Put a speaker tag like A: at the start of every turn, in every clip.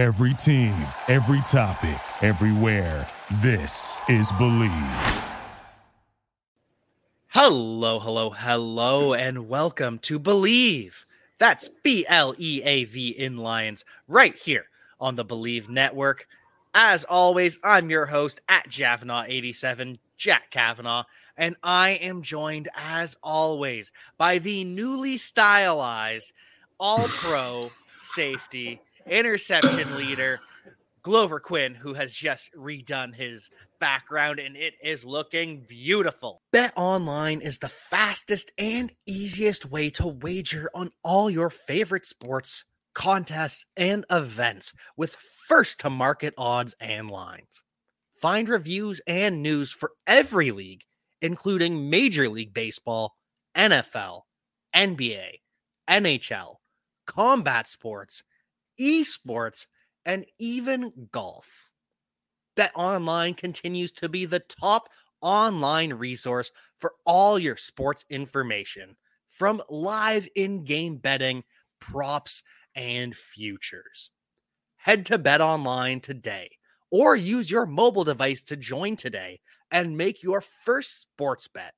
A: Every team, every topic, everywhere. This is Bleav.
B: Hello, hello, hello, and welcome to Bleav. That's B L E A V in Lions right here on the Bleav Network. As always, I'm your host at Javanaugh87, Jack Kavanaugh, and I am joined as always by the newly stylized all pro safety interception leader Glover Quin, who has just redone his background and it is looking beautiful. Bet Online is the fastest and easiest way to wager on all your favorite sports, contests, and events with first to market odds and lines. Find reviews and news for every league, including Major League Baseball, NFL, NBA, NHL, combat sports, esports, and even golf. Bet Online continues to be the top online resource for all your sports information, from live in game betting, props, and futures. Head to Bet Online today or use your mobile device to join today and make your first sports bet.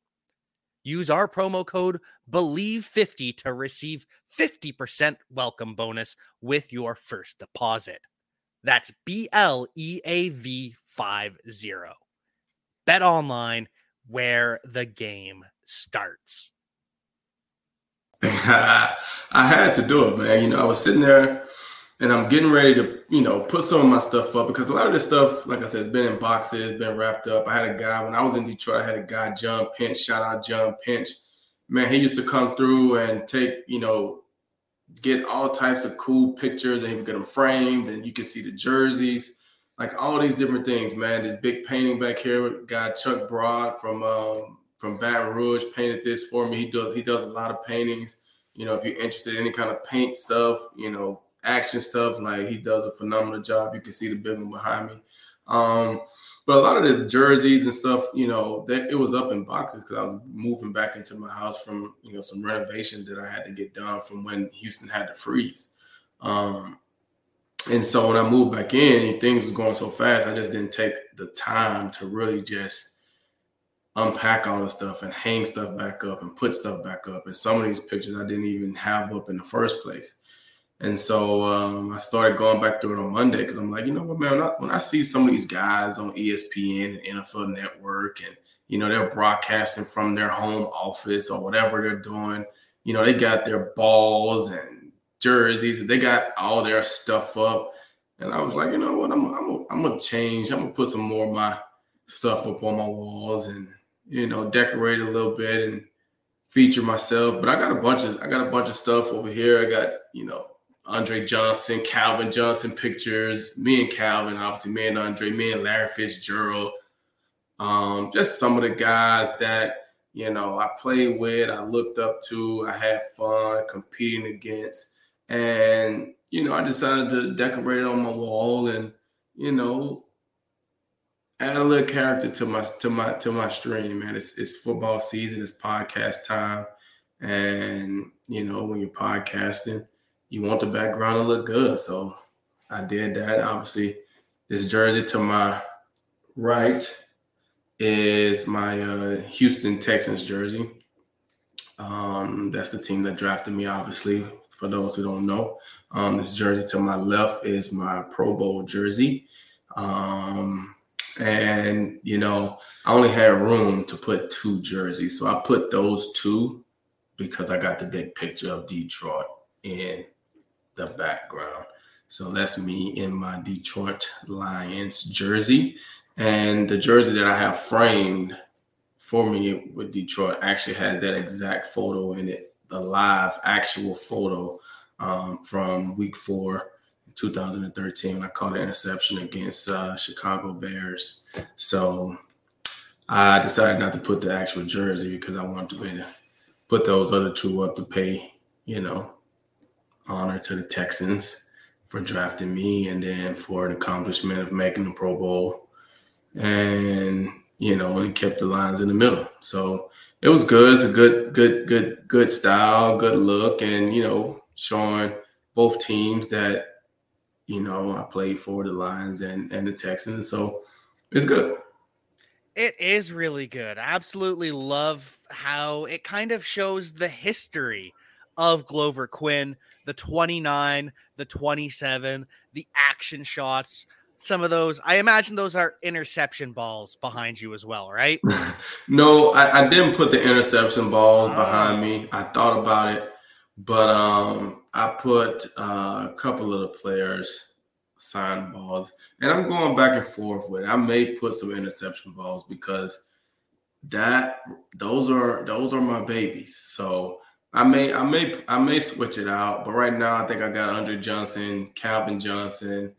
B: Use our promo code BLEAV50 to receive 50% welcome bonus with your first deposit. That's B L E A V 50. Bet online where the game starts.
C: I had to do it, man. You know, I was sitting there and I'm getting ready to, you know, put some of my stuff up because a lot of this stuff, like I said, has been in boxes, been wrapped up. I had a guy when I was in Detroit, I had a guy, John Pinch, shout out John Pinch. Man, he used to come through and take, you know, get all types of cool pictures and he would get them framed and you can see the jerseys, like all these different things, man. This big painting back here, guy Chuck Broad from um, from Baton Rouge painted this for me. He does he does a lot of paintings. You know, if you're interested in any kind of paint stuff, you know, action stuff, like he does a phenomenal job. You can see the building behind me. Um, but a lot of the jerseys and stuff, you know, that it was up in boxes because I was moving back into my house from you know some renovations that I had to get done from when Houston had to freeze. Um, and so when I moved back in, things was going so fast, I just didn't take the time to really just unpack all the stuff and hang stuff back up and put stuff back up. And some of these pictures I didn't even have up in the first place. And so um, I started going back through it on Monday because I'm like, you know what, man, when I, when I, see some of these guys on ESPN and NFL Network and, you know, they're broadcasting from their home office or whatever they're doing, you know, they got their balls and jerseys and they got all their stuff up. And I was like, you know what, I'm, I'm, I'm going to change. I'm going to put some more of my stuff up on my walls and, you know, decorate a little bit and feature myself. But I got a bunch of, I got a bunch of stuff over here. I got, you know, Andre Johnson, Calvin Johnson pictures, me and Calvin, obviously me and Andre, me and Larry Fitzgerald. Um, just some of the guys that you know I played with, I looked up to, I had fun competing against, and you know I decided to decorate it on my wall and you know add a little character to my to my to my stream. Man, it's it's football season, it's podcast time, and you know when you're podcasting you want the background to look good. So I did that. Obviously, this jersey to my right is my uh, Houston Texans jersey. Um, that's the team that drafted me, obviously, for those who don't know. Um, this jersey to my left is my Pro Bowl jersey. Um, and, you know, I only had room to put two jerseys. So I put those two because I got the big picture of Detroit in the background. So that's me in my Detroit Lions jersey. And the jersey that I have framed for me with Detroit actually has that exact photo in it, the live actual photo um, from week four. 2013 when I caught an interception against uh, Chicago Bears. So I decided not to put the actual jersey because I wanted to put those other two up to pay, you know, honor to the Texans for drafting me and then for an accomplishment of making the Pro Bowl. And, you know, and kept the lines in the middle. So it was good. It's a good, good, good, good style, good look, and you know, showing both teams that you know, I played for the Lions and and the Texans, so it's good.
B: It is really good. I absolutely love how it kind of shows the history of Glover Quin, the 29, the 27, the action shots, some of those. I imagine those are interception balls behind you as well, right?
C: no, I, I, didn't put the interception balls oh. behind me. I thought about it, but um, I put uh, a couple of the players sign balls, and I'm going back and forth with. It. I may put some interception balls because that those are those are my babies. So I may I may I may switch it out, but right now I think I got Andre Johnson, Calvin Johnson,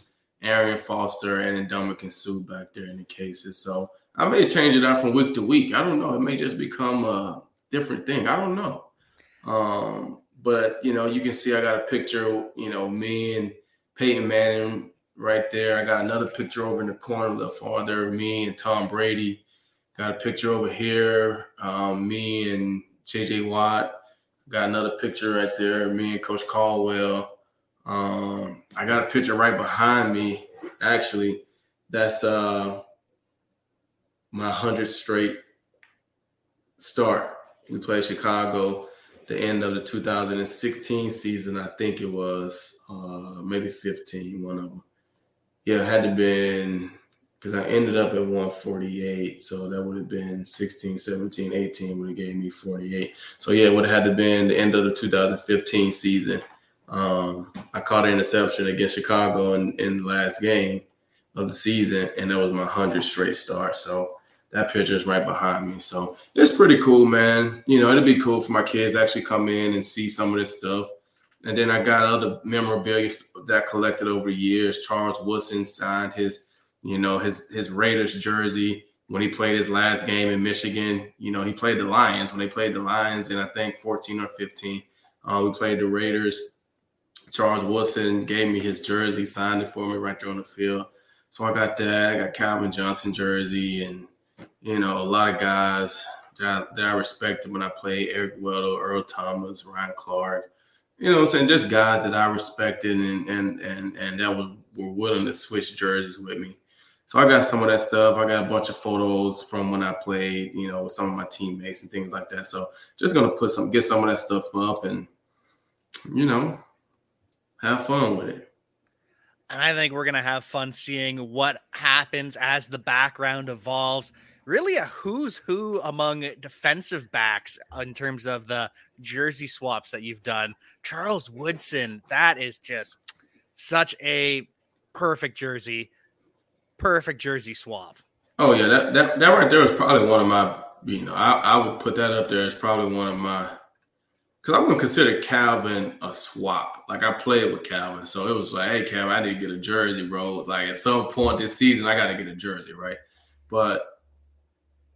C: Arian Foster, and Ndamukong Suh back there in the cases. So I may change it out from week to week. I don't know. It may just become a different thing. I don't know. Um, but you know, you can see I got a picture, you know, me and Peyton Manning right there. I got another picture over in the corner a little farther, me and Tom Brady. Got a picture over here, um, me and JJ Watt. Got another picture right there, me and Coach Caldwell. Um, I got a picture right behind me, actually. That's uh my hundredth straight start. We played Chicago the end of the 2016 season, I think it was, uh, maybe 15, one of them yeah, it had to been because I ended up at 148. So that would have been 16, 17, 18 would have gave me 48. So yeah, it would have had to been the end of the 2015 season. Um, I caught an interception against Chicago in, in the last game of the season, and that was my 100 straight start. So that picture is right behind me. So it's pretty cool, man. You know, it'd be cool for my kids to actually come in and see some of this stuff. And then I got other memorabilia that I collected over years. Charles Woodson signed his, you know, his his Raiders jersey when he played his last game in Michigan. You know, he played the Lions when they played the Lions in I think 14 or 15. Uh, we played the Raiders. Charles Woodson gave me his jersey, signed it for me right there on the field. So I got that. I got Calvin Johnson jersey, and you know, a lot of guys that I, that I respected when I played. Eric Weddle, Earl Thomas, Ryan Clark you know I'm saying, just guys that I respected and and and and that were, were willing to switch jerseys with me. So I got some of that stuff. I got a bunch of photos from when I played, you know, with some of my teammates and things like that. So just gonna put some get some of that stuff up and you know, have fun with it.
B: And I think we're gonna have fun seeing what happens as the background evolves really a who's who among defensive backs in terms of the jersey swaps that you've done. Charles Woodson, that is just such a perfect jersey, perfect jersey swap.
C: Oh yeah, that that, that right there is probably one of my you know I, I would put that up there as probably one of my because I'm gonna consider Calvin a swap. Like I played with Calvin, so it was like, hey Calvin, I need to get a jersey, bro. Like at some point this season, I got to get a jersey, right? But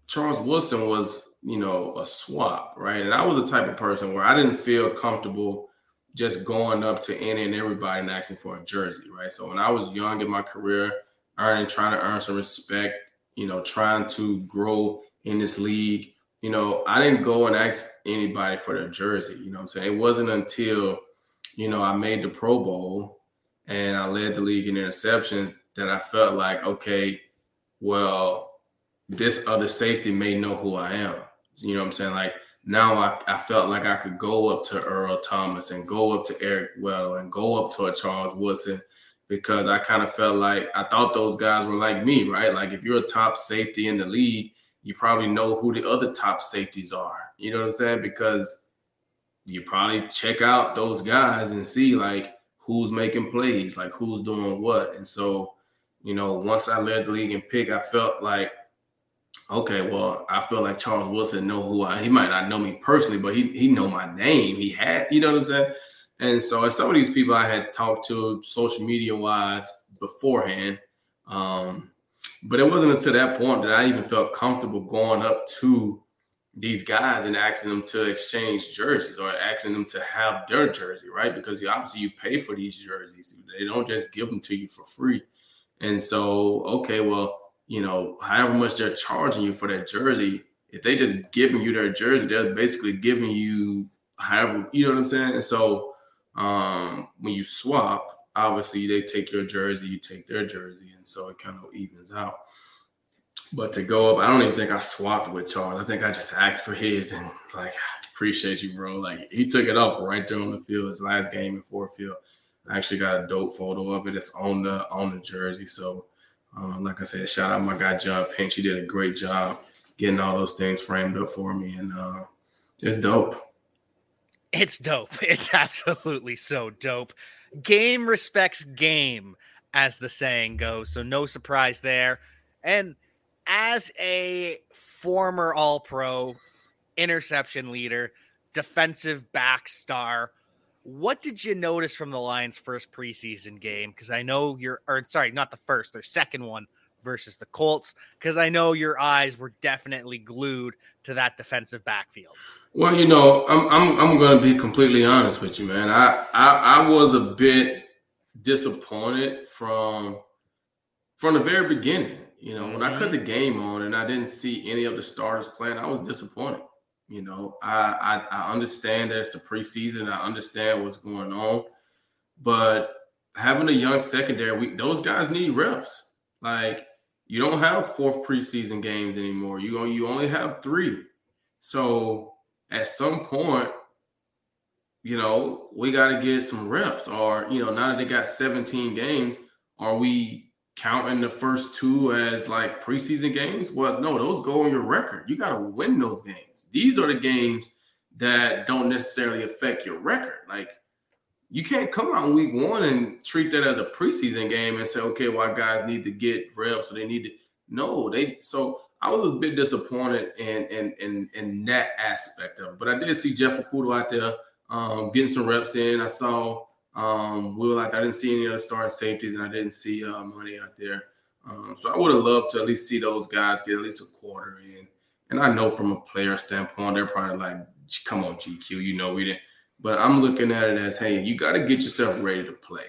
C: Charles Woodson was, you know, a swap, right? And I was the type of person where I didn't feel comfortable just going up to any and everybody and asking for a jersey, right? So when I was young in my career, earning, trying to earn some respect, you know, trying to grow in this league, you know, I didn't go and ask anybody for their jersey. You know I'm saying? It wasn't until, you know, I made the Pro Bowl and I led the league in interceptions that I felt like, okay, well, this other safety may know who I am. You know I'm saying? Like now I, I felt like I could go up to Earl Thomas and go up to Eric Weddle and go up to a Charles Woodson because I kind of felt like I thought those guys were like me, right? Like if you're a top safety in the league, you probably know who the other top safeties are. You know what I'm saying? Because you probably check out those guys and see like who's making plays, like who's doing what. And so, you know, once I led the league in pick, I felt like okay, well, I feel like Charles Woodson know who I. He might not know me personally, but he he know my name. He had, you know what I'm saying. And so, as some of these people I had talked to social media wise beforehand, um, but it wasn't until that point that I even felt comfortable going up to these guys and asking them to exchange jerseys or asking them to have their jersey, right? Because obviously you pay for these jerseys; they don't just give them to you for free. And so, okay, well, you know, however much they're charging you for that jersey, if they just giving you their jersey, they're basically giving you however, you know what I'm saying? And so um, when you swap, obviously they take your jersey, you take their jersey, and so it kind of evens out. But to go up, I don't even think I swapped with Charles. I think I just asked for his and it's like, appreciate you, bro. Like he took it off right there on the field, his last game in Ford Field. I actually got a dope photo of it. It's on the on the jersey. So um, like I said, shout out my guy John Pinch. He did a great job getting all those things framed up for me. And uh, it's dope.
B: It's dope. It's absolutely so dope. Game respects game, as the saying goes. So no surprise there. And as a former All Pro, interception leader, defensive back star, what did you notice from the Lions' first preseason game? Because I know you're, or sorry, not the first, their second one versus the Colts. Because I know your eyes were definitely glued to that defensive backfield.
C: Well, you know, I'm I'm I'm gonna be completely honest with you, man. I I, I was a bit disappointed from from the very beginning. You know, mm-hmm. when I cut the game on and I didn't see any of the starters playing, I was disappointed. You know, I, I, I understand that it's the preseason. I understand what's going on, but having a young secondary, we, those guys need reps. Like you don't have fourth preseason games anymore. You you only have three. So at some point, you know, we got to get some reps. Or you know, now that they got 17 games, are we counting the first two as like preseason games. Well, no, those go on your record. You got to win those games. These are the games that don't necessarily affect your record. Like you can't come out in week one and treat that as a preseason game and say, okay, well, guys need to get reps, so they need to. No, they. So I was a bit disappointed in in in, in that aspect of it, but I did see Jeff Okudah out there um, getting some reps in. I saw um, we were like, I didn't see any other starting safeties, and I didn't see uh, money out there. Um, so I would have loved to at least see those guys get at least a quarter in. And I know from a player standpoint, they're probably like, "Come on, GQ, you know we didn't." But I'm looking at it as, hey, you got to get yourself ready to play,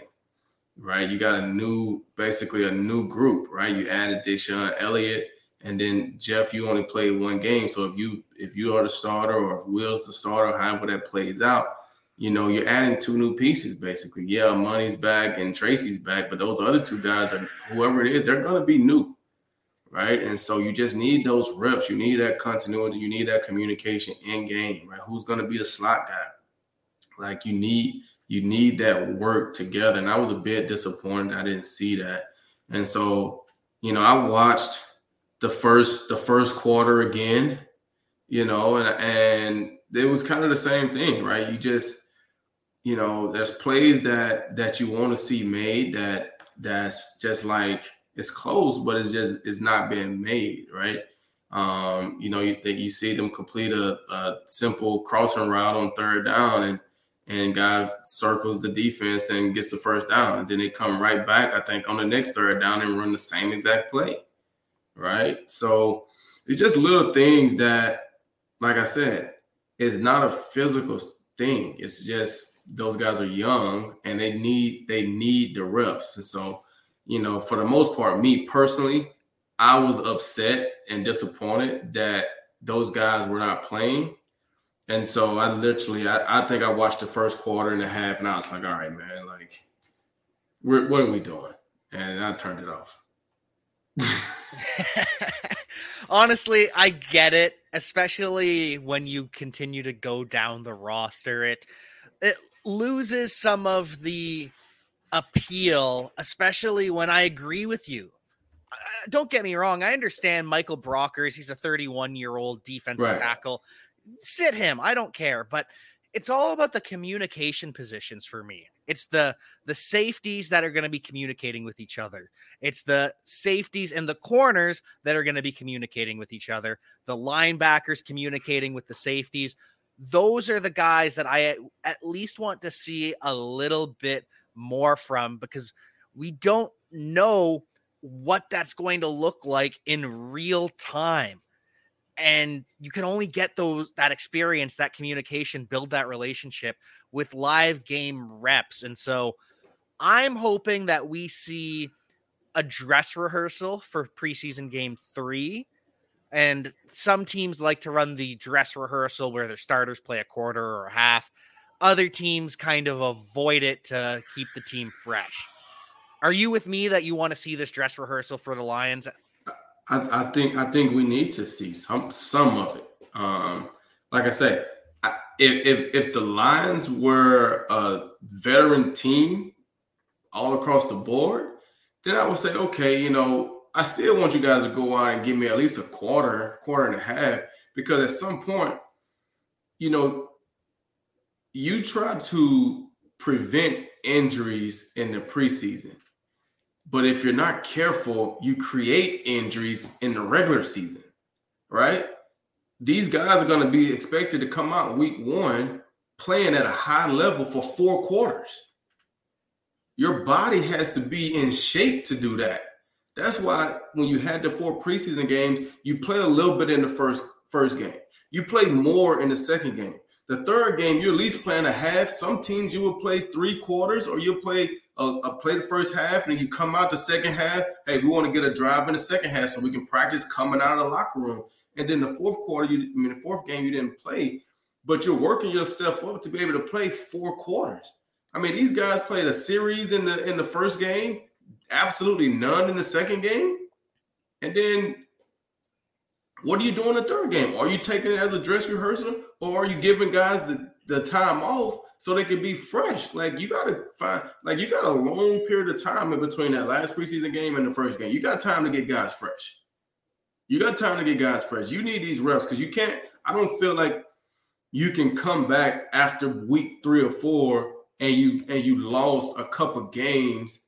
C: right? You got a new, basically a new group, right? You added DeShon Elliott, and then Jeff, you only played one game. So if you if you are the starter, or if Will's the starter, however that plays out, you know, you're adding two new pieces basically. Yeah, Money's back and Tracy's back, but those other two guys are whoever it is, they're gonna be new, right? And so you just need those reps. You need that continuity. You need that communication in game, right? Who's gonna be the slot guy? Like you need you need that work together. And I was a bit disappointed I didn't see that. And so, you know, I watched the first the first quarter again, you know, and and it was kind of the same thing, right? You just you know, there's plays that that you want to see made that that's just like it's close, but it's just it's not being made, right? Um, you know, you you see them complete a, a simple crossing route on third down and and guy circles the defense and gets the first down. And then they come right back, I think, on the next third down and run the same exact play. Right. So it's just little things that, like I said, it's not a physical thing. It's just those guys are young and they need they need the reps. And so, you know, for the most part, me personally, I was upset and disappointed that those guys were not playing. And so I literally, I, I think I watched the first quarter and a half, and I was like, all right, man, like, what are we doing? And I turned it off.
B: Honestly, I get it, especially when you continue to go down the roster. It it loses some of the appeal, especially when I agree with you. Uh, don't get me wrong. I understand Michael Brockers. He's a 31 year old defensive right. tackle. Sit him. I don't care. But it's all about the communication positions for me. It's the the safeties that are going to be communicating with each other. It's the safeties and the corners that are going to be communicating with each other. The linebackers communicating with the safeties those are the guys that I at least want to see a little bit more from because we don't know what that's going to look like in real time and you can only get those that experience that communication build that relationship with live game reps and so i'm hoping that we see a dress rehearsal for preseason game 3 and some teams like to run the dress rehearsal where their starters play a quarter or a half. other teams kind of avoid it to keep the team fresh. Are you with me that you want to see this dress rehearsal for the Lions?
C: I, I think I think we need to see some some of it. Um, like I said, if, if if the Lions were a veteran team all across the board, then I would say, okay, you know, I still want you guys to go out and give me at least a quarter, quarter and a half, because at some point, you know, you try to prevent injuries in the preseason. But if you're not careful, you create injuries in the regular season, right? These guys are going to be expected to come out week one playing at a high level for four quarters. Your body has to be in shape to do that. That's why when you had the four preseason games, you play a little bit in the first first game. You play more in the second game. The third game, you're at least playing a half. Some teams you will play three quarters, or you'll play a, play the first half, and you come out the second half. Hey, we want to get a drive in the second half so we can practice coming out of the locker room. And then the fourth quarter, you I mean the fourth game you didn't play, but you're working yourself up to be able to play four quarters. I mean, these guys played a series in the in the first game, absolutely none in the second game. And then what are you doing the third game? Are you taking it as a dress rehearsal or are you giving guys the, the time off so they can be fresh? Like you gotta find like you got a long period of time in between that last preseason game and the first game. You got time to get guys fresh. You got time to get guys fresh. You need these reps because you can't. I don't feel like you can come back after week three or four and you and you lost a couple games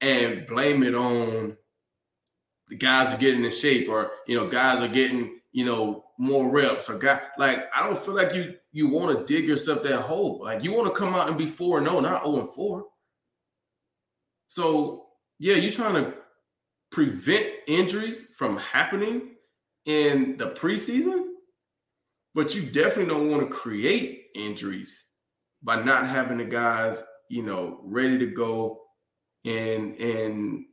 C: and blame it on the guys are getting in shape or you know guys are getting you know more reps or guy like I don't feel like you you want to dig yourself that hole like you want to come out and be four and no not zero oh and four. So yeah, you're trying to prevent injuries from happening in the preseason, but you definitely don't want to create injuries by not having the guys, you know, ready to go and and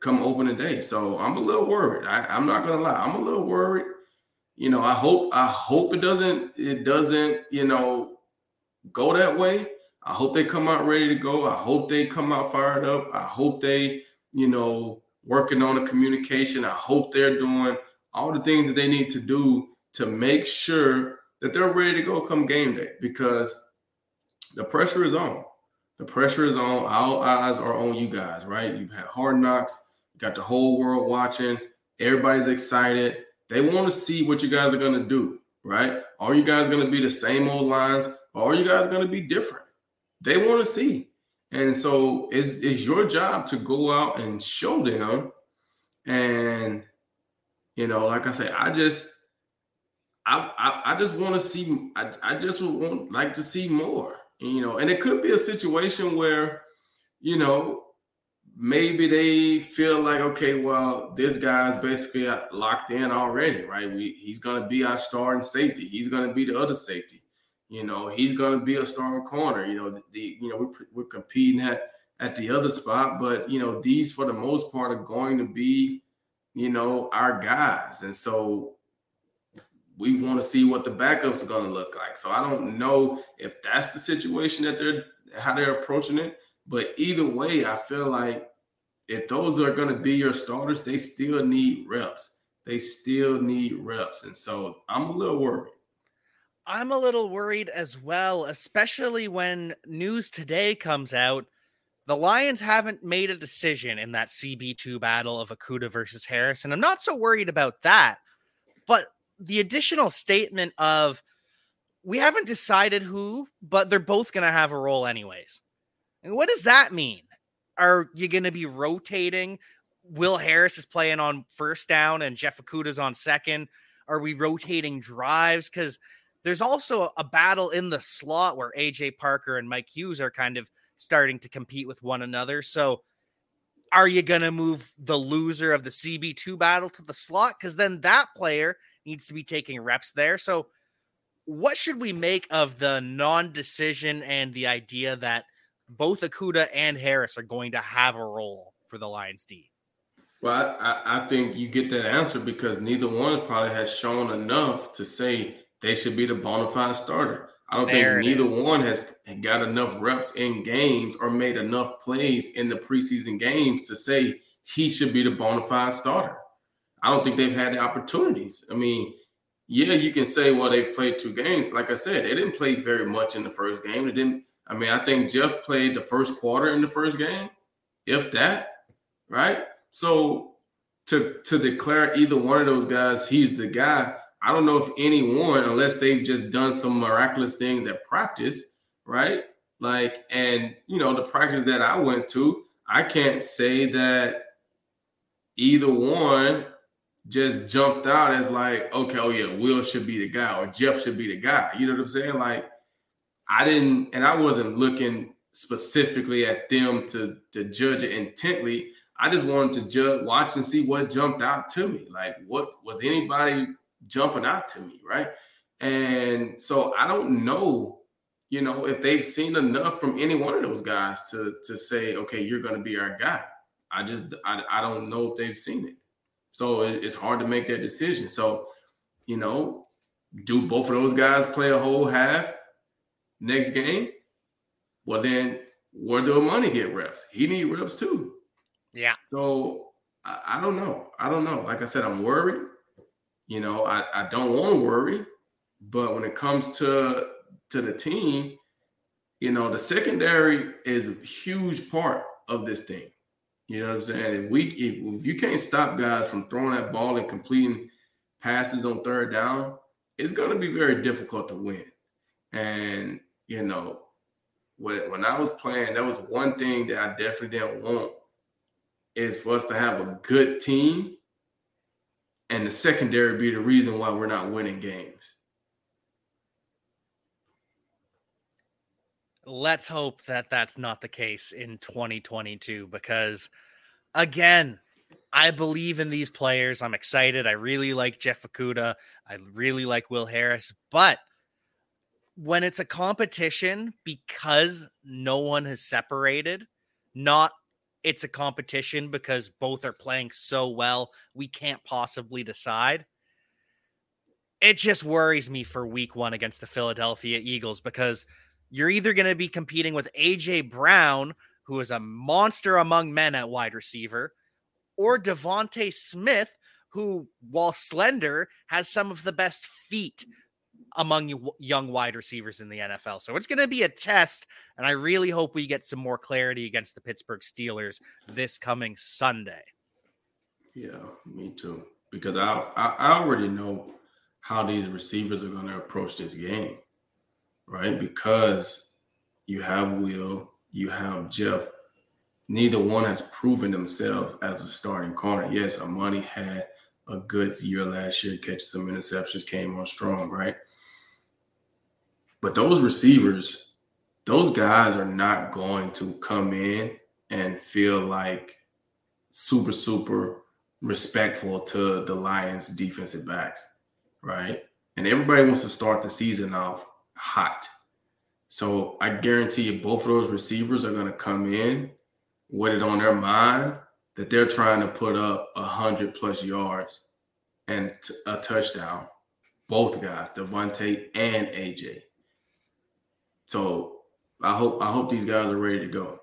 C: come opening day. So I'm a little worried. I, I'm not gonna lie, I'm a little worried. You know, I hope I hope it doesn't it doesn't, you know, go that way. I hope they come out ready to go. I hope they come out fired up. I hope they, you know, working on the communication. I hope they're doing all the things that they need to do to make sure that they're ready to go come game day because the pressure is on. The pressure is on. All eyes are on you guys, right? You've had hard knocks, you got the whole world watching, everybody's excited. They want to see what you guys are going to do, right? Are you guys going to be the same old Lions or are you guys going to be different? They want to see. And so it's, it's your job to go out and show them. And, you know, like I say, I just, I, I, I just want to see, I, I just would want like to see more you know, and it could be a situation where, you know, maybe they feel like, okay, well, this guy's basically locked in already, right? We he's gonna be our starting safety. He's gonna be the other safety. You know, he's gonna be a starting corner. You know, the, the you know we're, we're competing at at the other spot, but you know these for the most part are going to be, you know, our guys, and so we want to see what the backups are going to look like. So I don't know if that's the situation that they're how they're approaching it. But either way, I feel like if those are going to be your starters, they still need reps. They still need reps. And so I'm a little worried.
B: I'm a little worried as well, especially when news today comes out. The Lions haven't made a decision in that CB2 battle of Okudah versus Harris. And I'm not so worried about that. But the additional statement of we haven't decided who, but they're both going to have a role anyways. And what does that mean? Are you going to be rotating? Will Harris is playing on first down and Jeff Okudah's on second. Are we rotating drives? Because there's also a battle in the slot where AJ Parker and Mike Hughes are kind of starting to compete with one another. So are you going to move the loser of the CB2 battle to the slot? Because then that player needs to be taking reps there. So, what should we make of the non decision and the idea that both Okudah and Harris are going to have a role for the Lions D?
C: Well, I, I think you get that answer because neither one probably has shown enough to say they should be the bona fide starter. I don't there think neither is. one has got enough reps in games or made enough plays in the preseason games to say he should be the bona fide starter. I don't think they've had the opportunities. I mean, yeah, you can say, well, they've played two games. Like I said, they didn't play very much in the first game. They didn't. I mean, I think Jeff played the first quarter in the first game, if that, right? So to to declare either one of those guys, he's the guy. I don't know if anyone, unless they've just done some miraculous things at practice, right? Like, and you know, the practice that I went to, I can't say that either one just jumped out as like, okay, oh yeah, Will should be the guy or Jeff should be the guy. You know what I'm saying? Like, I didn't, and I wasn't looking specifically at them to to judge it intently. I just wanted to judge, watch, and see what jumped out to me. Like, what was anybody jumping out to me, right? And so I don't know, you know, if they've seen enough from any one of those guys to to say, okay, you're going to be our guy. I just I, I don't know if they've seen it. So it's hard to make that decision. So, you know, do both of those guys play a whole half next game? Well, then where do money get reps? He need reps too.
B: Yeah.
C: So I, I, don't know. I don't know. Like I said, I'm worried. You know, I, I don't want to worry, but when it comes to to the team, you know, the secondary is a huge part of this thing. You know what I'm saying? If we if, if you can't stop guys from throwing that ball and completing passes on third down, it's going to be very difficult to win. And you know, when when I was playing, that was one thing that I definitely didn't want is for us to have a good team and the secondary be the reason why we're not winning games.
B: let's hope that that's not the case in 2022 because again i believe in these players. I'm excited. I really like jeff okudah i really like will harris. But when it's a competition because no one has separated not it's a competition because both are playing so well we can't possibly decide it just worries me for week one against the philadelphia eagles because you're either going to be competing with AJ Brown, who is a monster among men at wide receiver, or DeVonta Smith, who, while slender, has some of the best feet among young wide receivers in the NFL. So it's going to be a test, and I really hope we get some more clarity against the Pittsburgh Steelers this coming Sunday.
C: Yeah, me too. Because I I already know how these receivers are going to approach this game right? Because you have Will, you have Jeff. Neither one has proven themselves as a starting corner. Yes, Amani had a good year last year, catch some interceptions, came on strong, right? But those receivers, those guys are not going to come in and feel like super, super respectful to the Lions defensive backs, right? And everybody wants to start the season off hot. So I guarantee you, both of those receivers are going to come in with it on their mind that they're trying to put up a hundred plus yards and t- a touchdown. Both guys, DeVonta and AJ. So I hope I hope these guys are ready to go.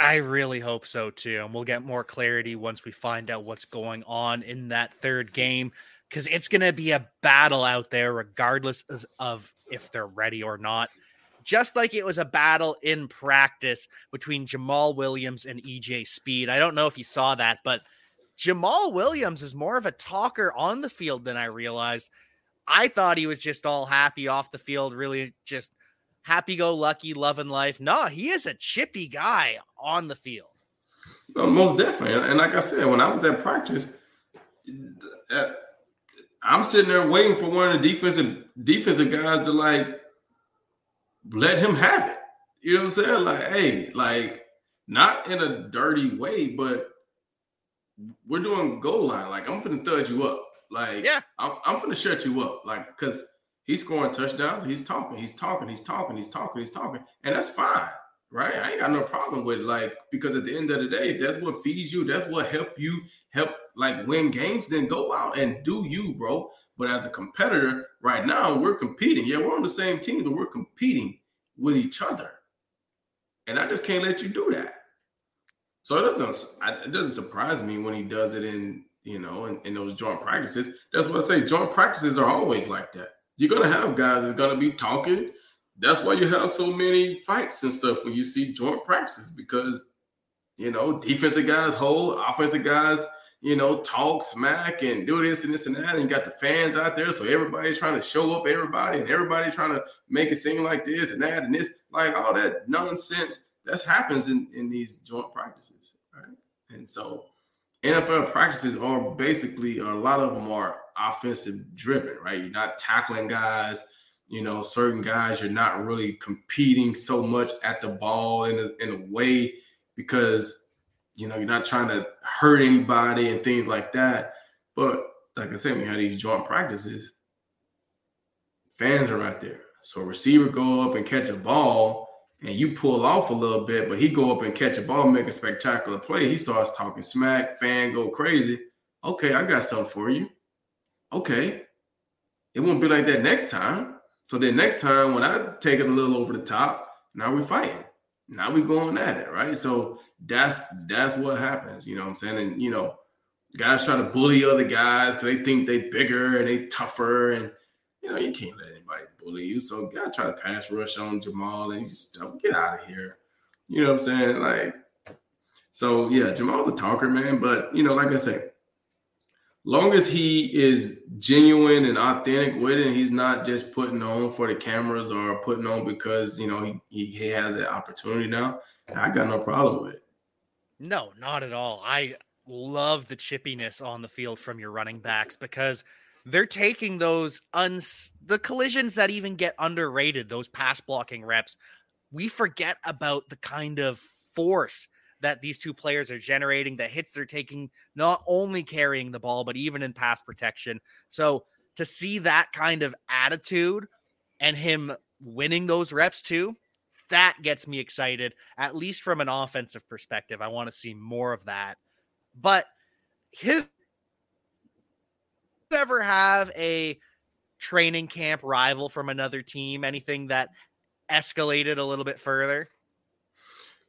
B: I really hope so too. And we'll get more clarity once we find out what's going on in that third game because it's going to be a battle out there, regardless of if they're ready or not. Just like it was a battle in practice between Jamaal Williams and EJ Speed. I don't know if you saw that, but Jamaal Williams is more of a talker on the field than I realized. I thought he was just all happy off the field, really just happy go lucky, loving life. No, he is a chippy guy on the field.
C: No, most definitely. And like I said, when I was at practice, uh, I'm sitting there waiting for one of the defensive defensive guys to like let him have it. You know what I'm saying? Like, hey, like not in a dirty way, but we're doing goal line. Like, I'm gonna thud you up. Like,
B: yeah,
C: I'm, I'm gonna shut you up. Like, because he's scoring touchdowns, he's talking, he's talking, he's talking, he's talking, he's talking, and that's fine. right? I ain't got no problem with like because at the end of the day, if that's what feeds you, that's what help you help like win games, then go out and do you, bro. But as a competitor, right now we're competing. Yeah, we're on the same team, but we're competing with each other, and I just can't let you do that. So it doesn't it doesn't surprise me when he does it in you know in, in those joint practices. That's what I say. Joint practices are always like that. You're gonna have guys that's gonna be talking that's why you have so many fights and stuff when you see joint practices because you know defensive guys hold, offensive guys you know talk smack and do this and this and that, and you got the fans out there, so everybody's trying to show up everybody and everybody trying to make it seem like this and that and this, like all that nonsense that happens in in these joint practices, right? And so NFL practices are basically a lot of them are offensive driven, right? You're not tackling guys you know, certain guys you're not really competing so much at the ball in a, in a way because you know you're not trying to hurt anybody and things like that. But like I said, we have these joint practices. Fans are right there. So a receiver go up and catch a ball, and you pull off a little bit, but he go up and catch a ball, make a spectacular play. He starts talking smack, fan go crazy. Okay, I got something for you. Okay. It won't be like that next time. So then next time when I take it a little over the top, now we're fighting. Now we going at it, right? So that's that's what happens. You know what I'm saying? And you know, guys try to bully other guys because they think they bigger and they tougher, and you know you can't let anybody bully you. So guys try to pass rush on Jamaal and just don't get out of here. You know what I'm saying? Like, so yeah, Jamaal's a talker, man. But you know, like I said, long as he is genuine and authentic with it, and he's not just putting on for the cameras or putting on because you know he he, he has that opportunity now. I got no problem with it.
B: No, not at all. I love the chippiness on the field from your running backs because they're taking those uns the collisions that even get underrated, those pass blocking reps. We forget about the kind of force that these two players are generating, the hits they're taking, not only carrying the ball, but even in pass protection. So to see that kind of attitude and him winning those reps too, that gets me excited, at least from an offensive perspective. I want to see more of that. But his ever have a training camp rival from another team? Anything that escalated a little bit further?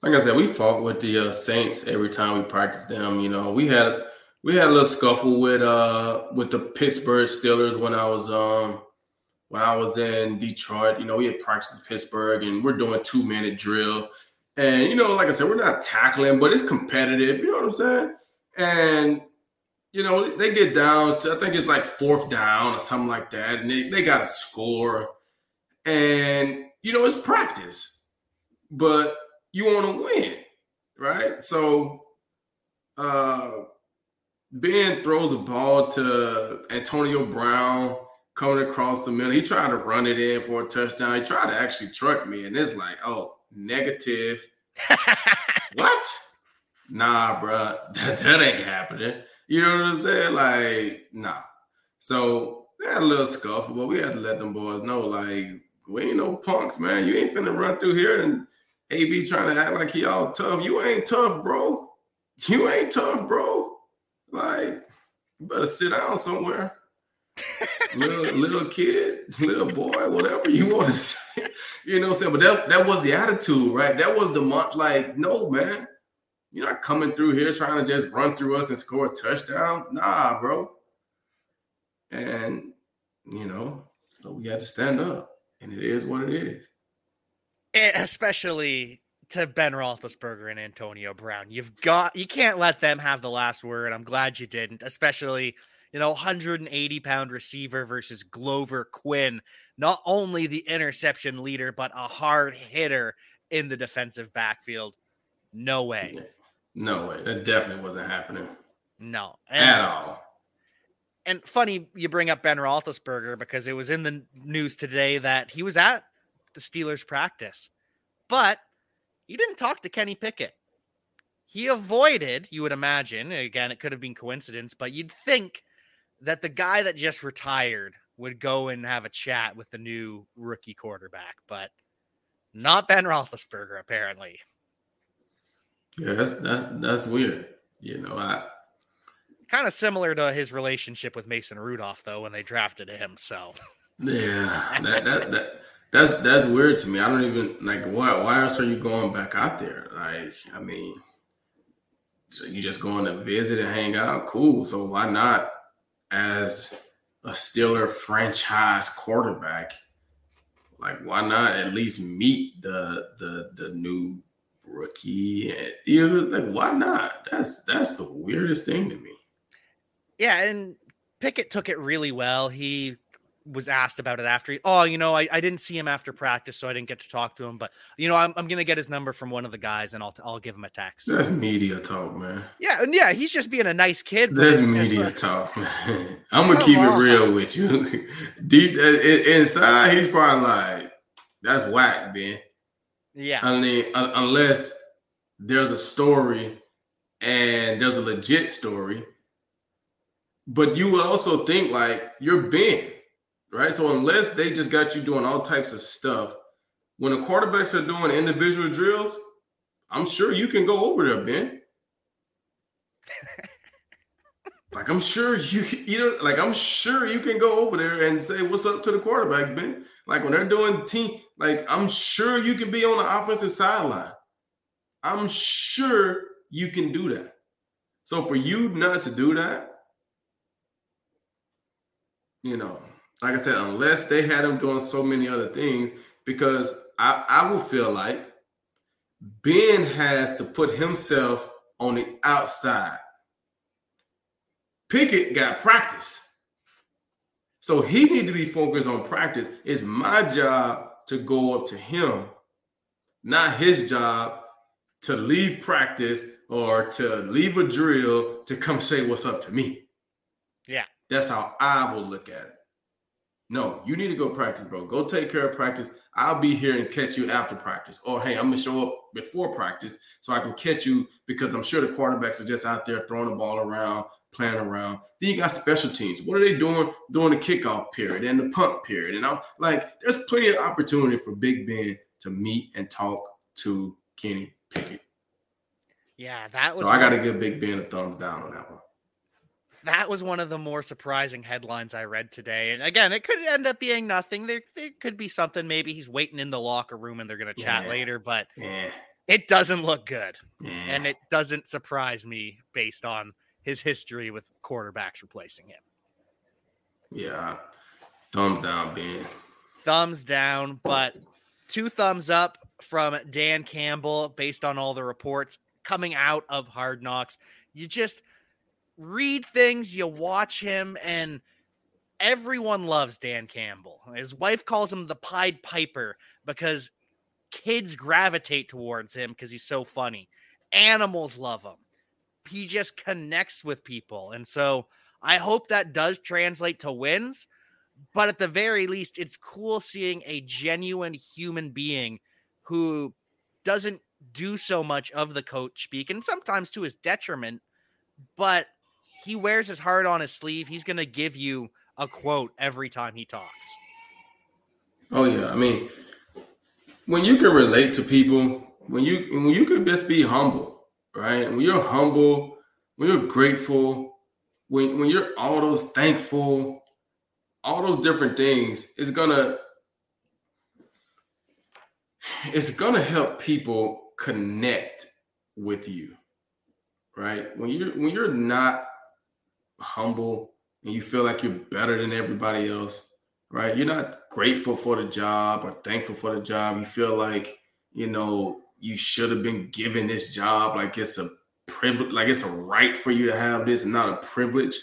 C: like I said, we fought with the uh, Saints every time we practiced them. You know, we had we had a little scuffle with uh with the Pittsburgh Steelers when I was um when I was in Detroit. You know, we had practiced Pittsburgh and we're doing two minute drill. And you know, like I said, we're not tackling, but it's competitive. You know what I'm saying? And you know, they get down to I think it's like fourth down or something like that, and they, they got to score. And you know, it's practice, but you want to win, right? So uh Ben throws a ball to Antonio Brown coming across the middle. He tried to run it in for a touchdown. He tried to actually truck me, and it's like, oh, negative. what? Nah, bro, that, that ain't happening. You know what I'm saying? Like, nah. So they had a little scuffle, but we had to let them boys know, like, we ain't no punks, man. You ain't finna run through here and AB trying to act like he all tough. You ain't tough, bro. You ain't tough, bro. Like, you better sit down somewhere. little little kid, little boy, whatever you want to say. You know what I'm saying? But that, that was the attitude, right? That was the month. Like, no, man. You're not coming through here trying to just run through us and score a touchdown. Nah, bro. And you know, we had to stand up. And it is what it is.
B: Eh, especially to Ben Roethlisberger and Antonio Brown. You've got you can't let them have the last word. I'm glad you didn't, especially you know 180 pound receiver versus Glover Quin, not only the interception leader but a hard hitter in the defensive backfield. No way.
C: No way. That definitely wasn't happening.
B: No,
C: and, at all.
B: And funny you bring up Ben Roethlisberger because it was in the news today that he was at the Steelers practice. But he didn't talk to Kenny Pickett. He avoided, you would imagine, again, it could have been coincidence, but you'd think that the guy that just retired would go and have a chat with the new rookie quarterback. But not Ben Roethlisberger, apparently.
C: Yeah, that's that's that's weird. You know, I
B: kind of similar to his relationship with Mason Rudolph, though, when they drafted him. So
C: yeah, that, that, that that's that's weird to me. I don't even like why why else are you going back out there? Like, I mean, so you just going to visit and hang out? Cool. So why not as a Steeler franchise quarterback? Like, why not at least meet the the the new rookie? And, you know, like why not? That's that's the weirdest thing to me.
B: Yeah, and Pickett took it really well. He was asked about it after. He, oh, you know, I, I didn't see him after practice, so I didn't get to talk to him. But you know, I'm, I'm gonna get his number from one of the guys, and I'll I'll give him a text.
C: That's media talk, man.
B: Yeah, and yeah, he's just being a nice kid.
C: That's media uh, talk, man. I'm gonna keep on. it real with you. Deep uh, inside, he's probably like, "That's whack, Ben."
B: Yeah.
C: I mean, unless there's a story and there's a legit story, but you would also think like you're Ben right? So unless they just got you doing all types of stuff, when the quarterbacks are doing individual drills, I'm sure you can go over there, Ben. like I'm sure you you know, like I'm sure you can go over there and say what's up to the quarterbacks, Ben. Like when they're doing team, like I'm sure you can be on the offensive sideline. I'm sure you can do that. So for you not to do that, you know, like I said, unless they had him doing so many other things, because I, I will feel like Ben has to put himself on the outside. Pickett got practice. So he need to be focused on practice. It's my job to go up to him, not his job to leave practice or to leave a drill to come say what's up to me.
B: Yeah.
C: That's how I will look at it. No, you need to go practice, bro. Go take care of practice. I'll be here and catch you after practice. Or hey, I'm gonna show up before practice so I can catch you because I'm sure the quarterbacks are just out there throwing the ball around, playing around. Then you got special teams. What are they doing during the kickoff period and the punt period? And I'm like, there's plenty of opportunity for Big Ben to meet and talk to Kenny Pickett.
B: Yeah, that was.
C: So I got to give Big Ben a thumbs down on that one
B: that was one of the more surprising headlines I read today. And again, it could end up being nothing. There, there could be something. Maybe he's waiting in the locker room and they're going to chat yeah. later, but
C: yeah.
B: it doesn't look good.
C: Yeah.
B: And it doesn't surprise me based on his history with quarterbacks replacing him.
C: Yeah. Thumbs down, Ben.
B: Thumbs down, but two thumbs up from Dan Campbell based on all the reports coming out of Hard Knocks. You just read things, you watch him, and everyone loves Dan Campbell. His wife calls him the Pied Piper because kids gravitate towards him because he's so funny. Animals love him. He just connects with people. And so I hope that does translate to wins. But at the very least, it's cool seeing a genuine human being who doesn't do so much of the coach speak and sometimes to his detriment, but he wears his heart on his sleeve. He's going to give you a quote every time he talks.
C: Oh yeah, I mean, when you can relate to people, when you when you can just be humble, right? When you're humble, when you're grateful, when when you're all those thankful, all those different things, it's gonna it's gonna help people connect with you, right? When you're when you're not humble and you feel like you're better than everybody else, right? You're not grateful for the job or thankful for the job. You feel like, you know, you should have been given this job like it's a privilege, like it's a right for you to have this, not a privilege,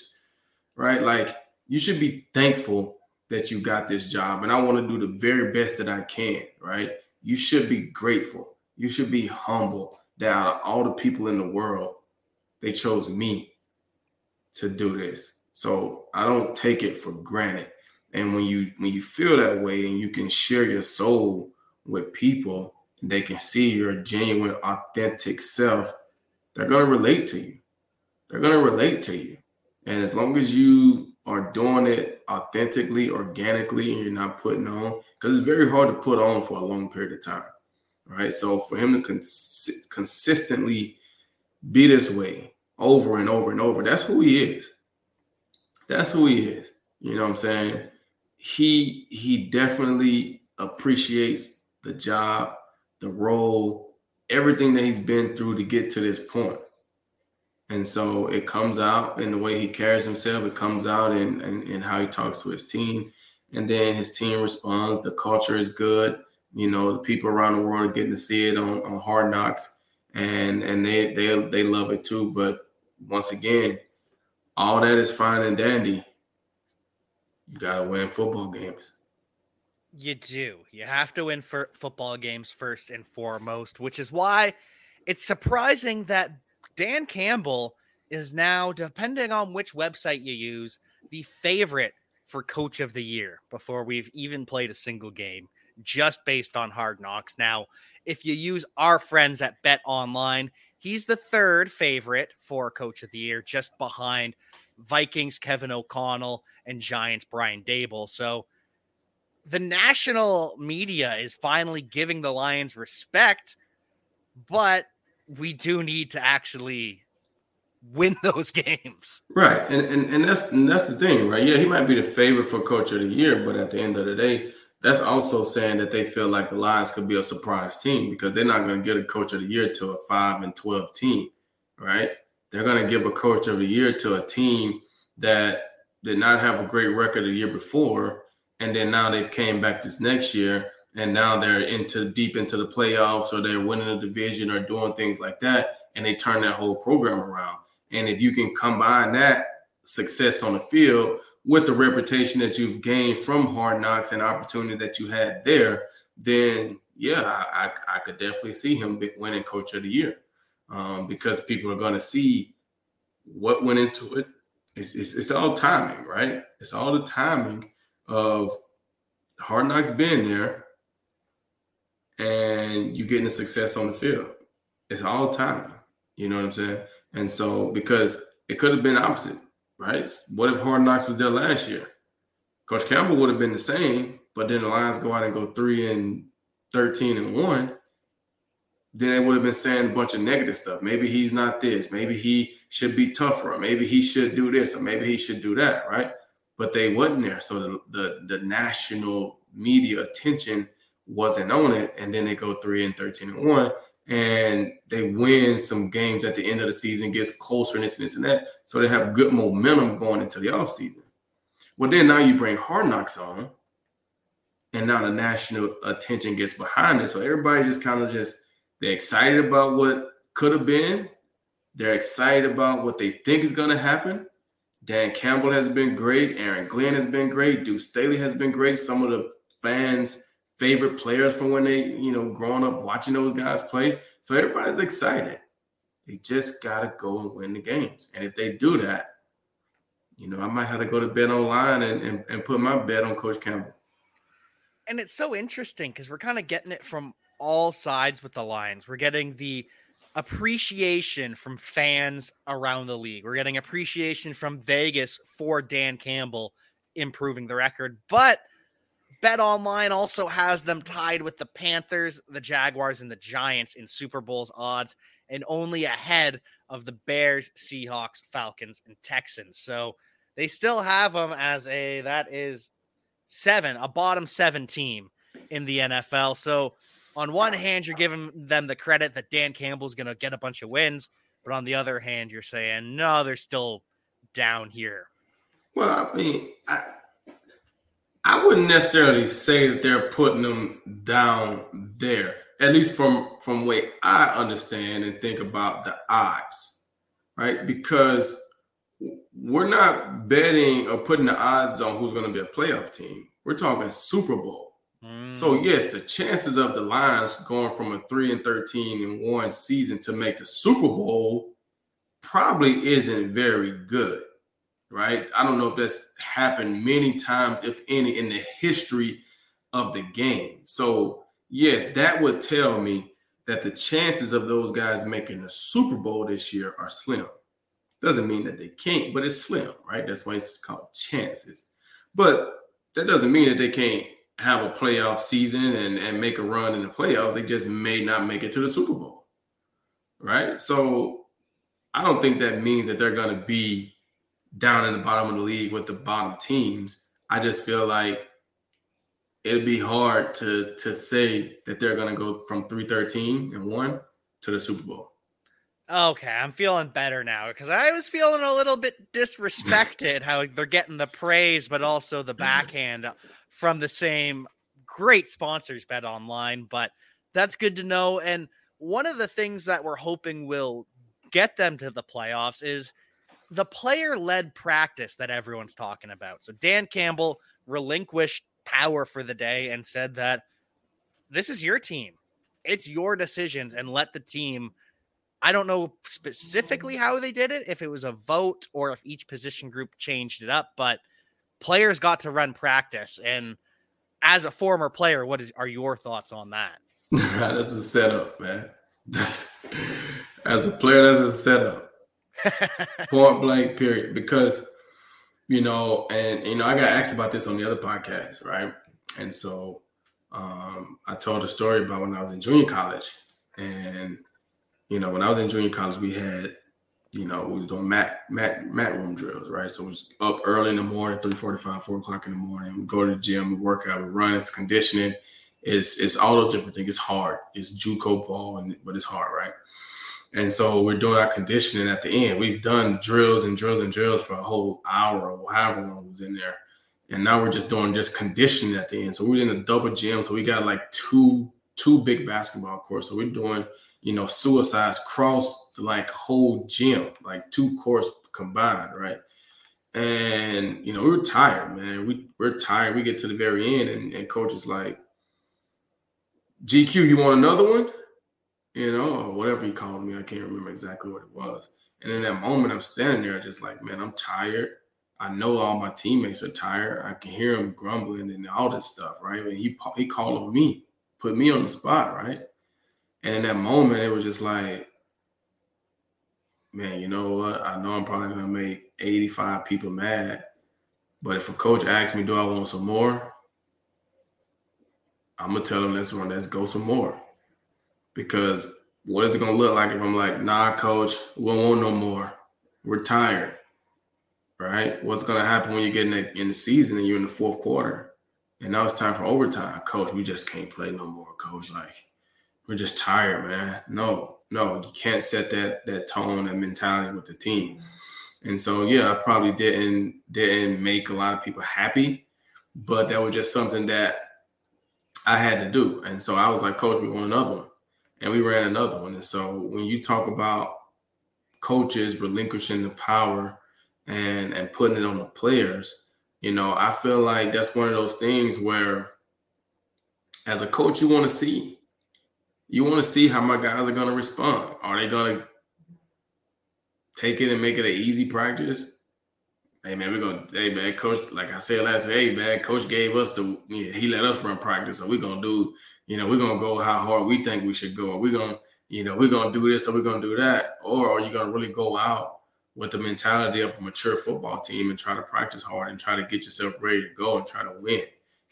C: right? Like you should be thankful that you got this job. And I want to do the very best that I can, right? You should be grateful. You should be humble that out of all the people in the world, they chose me to do this. So I don't take it for granted. And when you when you feel that way and you can share your soul with people, they can see your genuine, authentic self, they're gonna relate to you. They're gonna relate to you. And as long as you are doing it authentically, organically, and you're not putting on, because it's very hard to put on for a long period of time. right? So for him to cons- consistently be this way over and over and over, that's who he is. That's who he is. You know what I'm saying? He he definitely appreciates the job, the role, everything that he's been through to get to this point. And so it comes out in the way he carries himself. It comes out in, in, in how he talks to his team. And then his team responds. The culture is good. You know, the people around the world are getting to see it on, on Hard Knocks, and and they they they love it too. But once again, all that is fine and dandy. You gotta win football games.
B: You do. You have to win for football games first and foremost, which is why it's surprising that Dan Campbell is now, depending on which website you use, the favorite for coach of the year before we've even played a single game, just based on hard knocks. Now, if you use our friends at Bet Online, he's the third favorite for coach of the year, just behind Vikings Kevin O'Connell and Giants Brian Daboll. So the national media is finally giving the Lions respect, but we do need to actually win those games.
C: Right. And and, and that's and that's the thing, right? Yeah, he might be the favorite for coach of the year, but at the end of the day, that's also saying that they feel like the Lions could be a surprise team because they're not going to get a coach of the year to a 5 and 12 team, right? They're going to give a coach of the year to a team that did not have a great record the year before and then now they've came back this next year and now they're into deep into the playoffs or they're winning a division or doing things like that and they turn that whole program around and if you can combine that success on the field with the reputation that you've gained from hard knocks and opportunity that you had there then yeah i, I could definitely see him winning coach of the year um, because people are going to see what went into it it's, it's, it's all timing right it's all the timing of hard knocks being there and you getting the success on the field. It's all timing. You know what I'm saying? And so because it could have been opposite, right? What if Hard Knocks was there last year? Coach Campbell would have been the same, but then the Lions go out and go three and 13 and one. Then they would have been saying a bunch of negative stuff. Maybe he's not this. Maybe he should be tougher. Maybe he should do this. Or maybe he should do that. Right. But they wasn't there. So the, the, the national media attention wasn't on it. And then they go three and 13 and one and they win some games at the end of the season, gets closer and this and this and that. So they have good momentum going into the offseason. Well, then now you bring hard knocks on, and now the national attention gets behind it. So everybody just kind of just they're excited about what could have been. They're excited about what they think is going to happen. Dan Campbell has been great. Aaron Glenn has been great. Deuce Staley has been great. Some of the fans favorite players from when they, you know, growing up watching those guys play. So everybody's excited. They just gotta go and win the games. And if they do that, you know, I might have to go to bet online and, and, and put my bet on Coach Campbell.
B: And it's so interesting because we're kind of getting it from all sides with the Lions. We're getting the appreciation from fans around the league. We're getting appreciation from Vegas for Dan Campbell improving the record. But Bet Online also has them tied with the Panthers, the Jaguars, and the Giants in Super Bowl's odds, and only ahead of the Bears, Seahawks, Falcons, and Texans. So they still have them as a that is seven, a bottom seven team in the NFL. So on one hand, you're giving them the credit that Dan Campbell's going to get a bunch of wins, but on the other hand, you're saying no, they're still down here.
C: Well, I mean, I, I wouldn't necessarily say that they're putting them down there. At least from from way I understand and think about the odds, right? Because we're not betting or putting the odds on who's going to be a playoff team. We're talking Super Bowl. Mm. So yes, the chances of the Lions going from a three and thirteen and one season to make the Super Bowl probably isn't very good right? I don't know if that's happened many times, if any, in the history of the game. So, yes, that would tell me that the chances of those guys making the Super Bowl this year are slim. Doesn't mean that they can't, but it's slim, right? That's why it's called chances. But that doesn't mean that they can't have a playoff season and, and make a run in the playoffs. They just may not make it to the Super Bowl. Right. So I don't think that means that they're going to be down in the bottom of the league with the bottom teams. I just feel like it'd be hard to to say that they're going to go from 313 and 1 to the Super Bowl.
B: Okay, I'm feeling better now because I was feeling a little bit disrespected how they're getting the praise, but also the backhand from the same great sponsors, Bet Online. But that's good to know. And one of the things that we're hoping will get them to the playoffs is the player led practice that everyone's talking about. So Dan Campbell relinquished power for the day and said that this is your team, it's your decisions, and let the team I don't know specifically how they did it, if it was a vote or if each position group changed it up, but players got to run practice. And as a former player, what is are your thoughts on that?
C: that's a setup, man. That's as a player, that's a setup. Point blank, period. Because you know, and you know, I got asked about this on the other podcast, right? And so um, I told a story about when I was in junior college, and you know, when I was in junior college, we had, you know, we was doing mat mat mat room drills, right? So it was up early in the morning, 345, 4 o'clock in the morning. We go to the gym, we work out, we run, it's conditioning, it's it's all those different things. It's hard. It's JUCO ball, and but it's hard, right? And so we're doing our conditioning at the end. We've done drills and drills and drills for a whole hour or however long was in there. And now we're just doing just conditioning at the end. So we're in a double gym. So we got like two two big basketball courts. So we're doing you know, suicides cross like whole gym, like two course combined, right? And you know, we were tired, man. We we're tired. We get to the very end, and, and coach is like, GQ, you want another one? You know, or whatever he called me. I can't remember exactly what it was. And in that moment, I'm standing there just like, man, I'm tired. I know all my teammates are tired. I can hear them grumbling and all this stuff, right? And he he called on me, put me on the spot, right? And in that moment, it was just like, man, you know what? I know I'm probably gonna make 85 people mad. But if a coach asks me, do I want some more? I'm gonna tell him let's run, let's go some more. Because what is it gonna look like if I'm like, nah, coach, we won't want no more. We're tired. Right? What's gonna happen when you get in the, in the season and you're in the fourth quarter? And now it's time for overtime. Coach, we just can't play no more, coach. Like, we're just tired, man. No, no, you can't set that that tone and mentality with the team. And so, yeah, I probably didn't didn't make a lot of people happy, but that was just something that I had to do. And so I was like, Coach, we want another one, and we ran another one. And so when you talk about coaches relinquishing the power and and putting it on the players, you know, I feel like that's one of those things where, as a coach, you want to see you want to see how my guys are going to respond. Are they going to take it and make it an easy practice? Hey man, we're gonna. Hey man, coach. Like I said last week, hey man, coach gave us the. Yeah, he let us run practice, so we're gonna do. You know, we're gonna go how hard we think we should go. We're gonna, you know, we're gonna do this or we're gonna do that. Or are you gonna really go out with the mentality of a mature football team and try to practice hard and try to get yourself ready to go and try to win?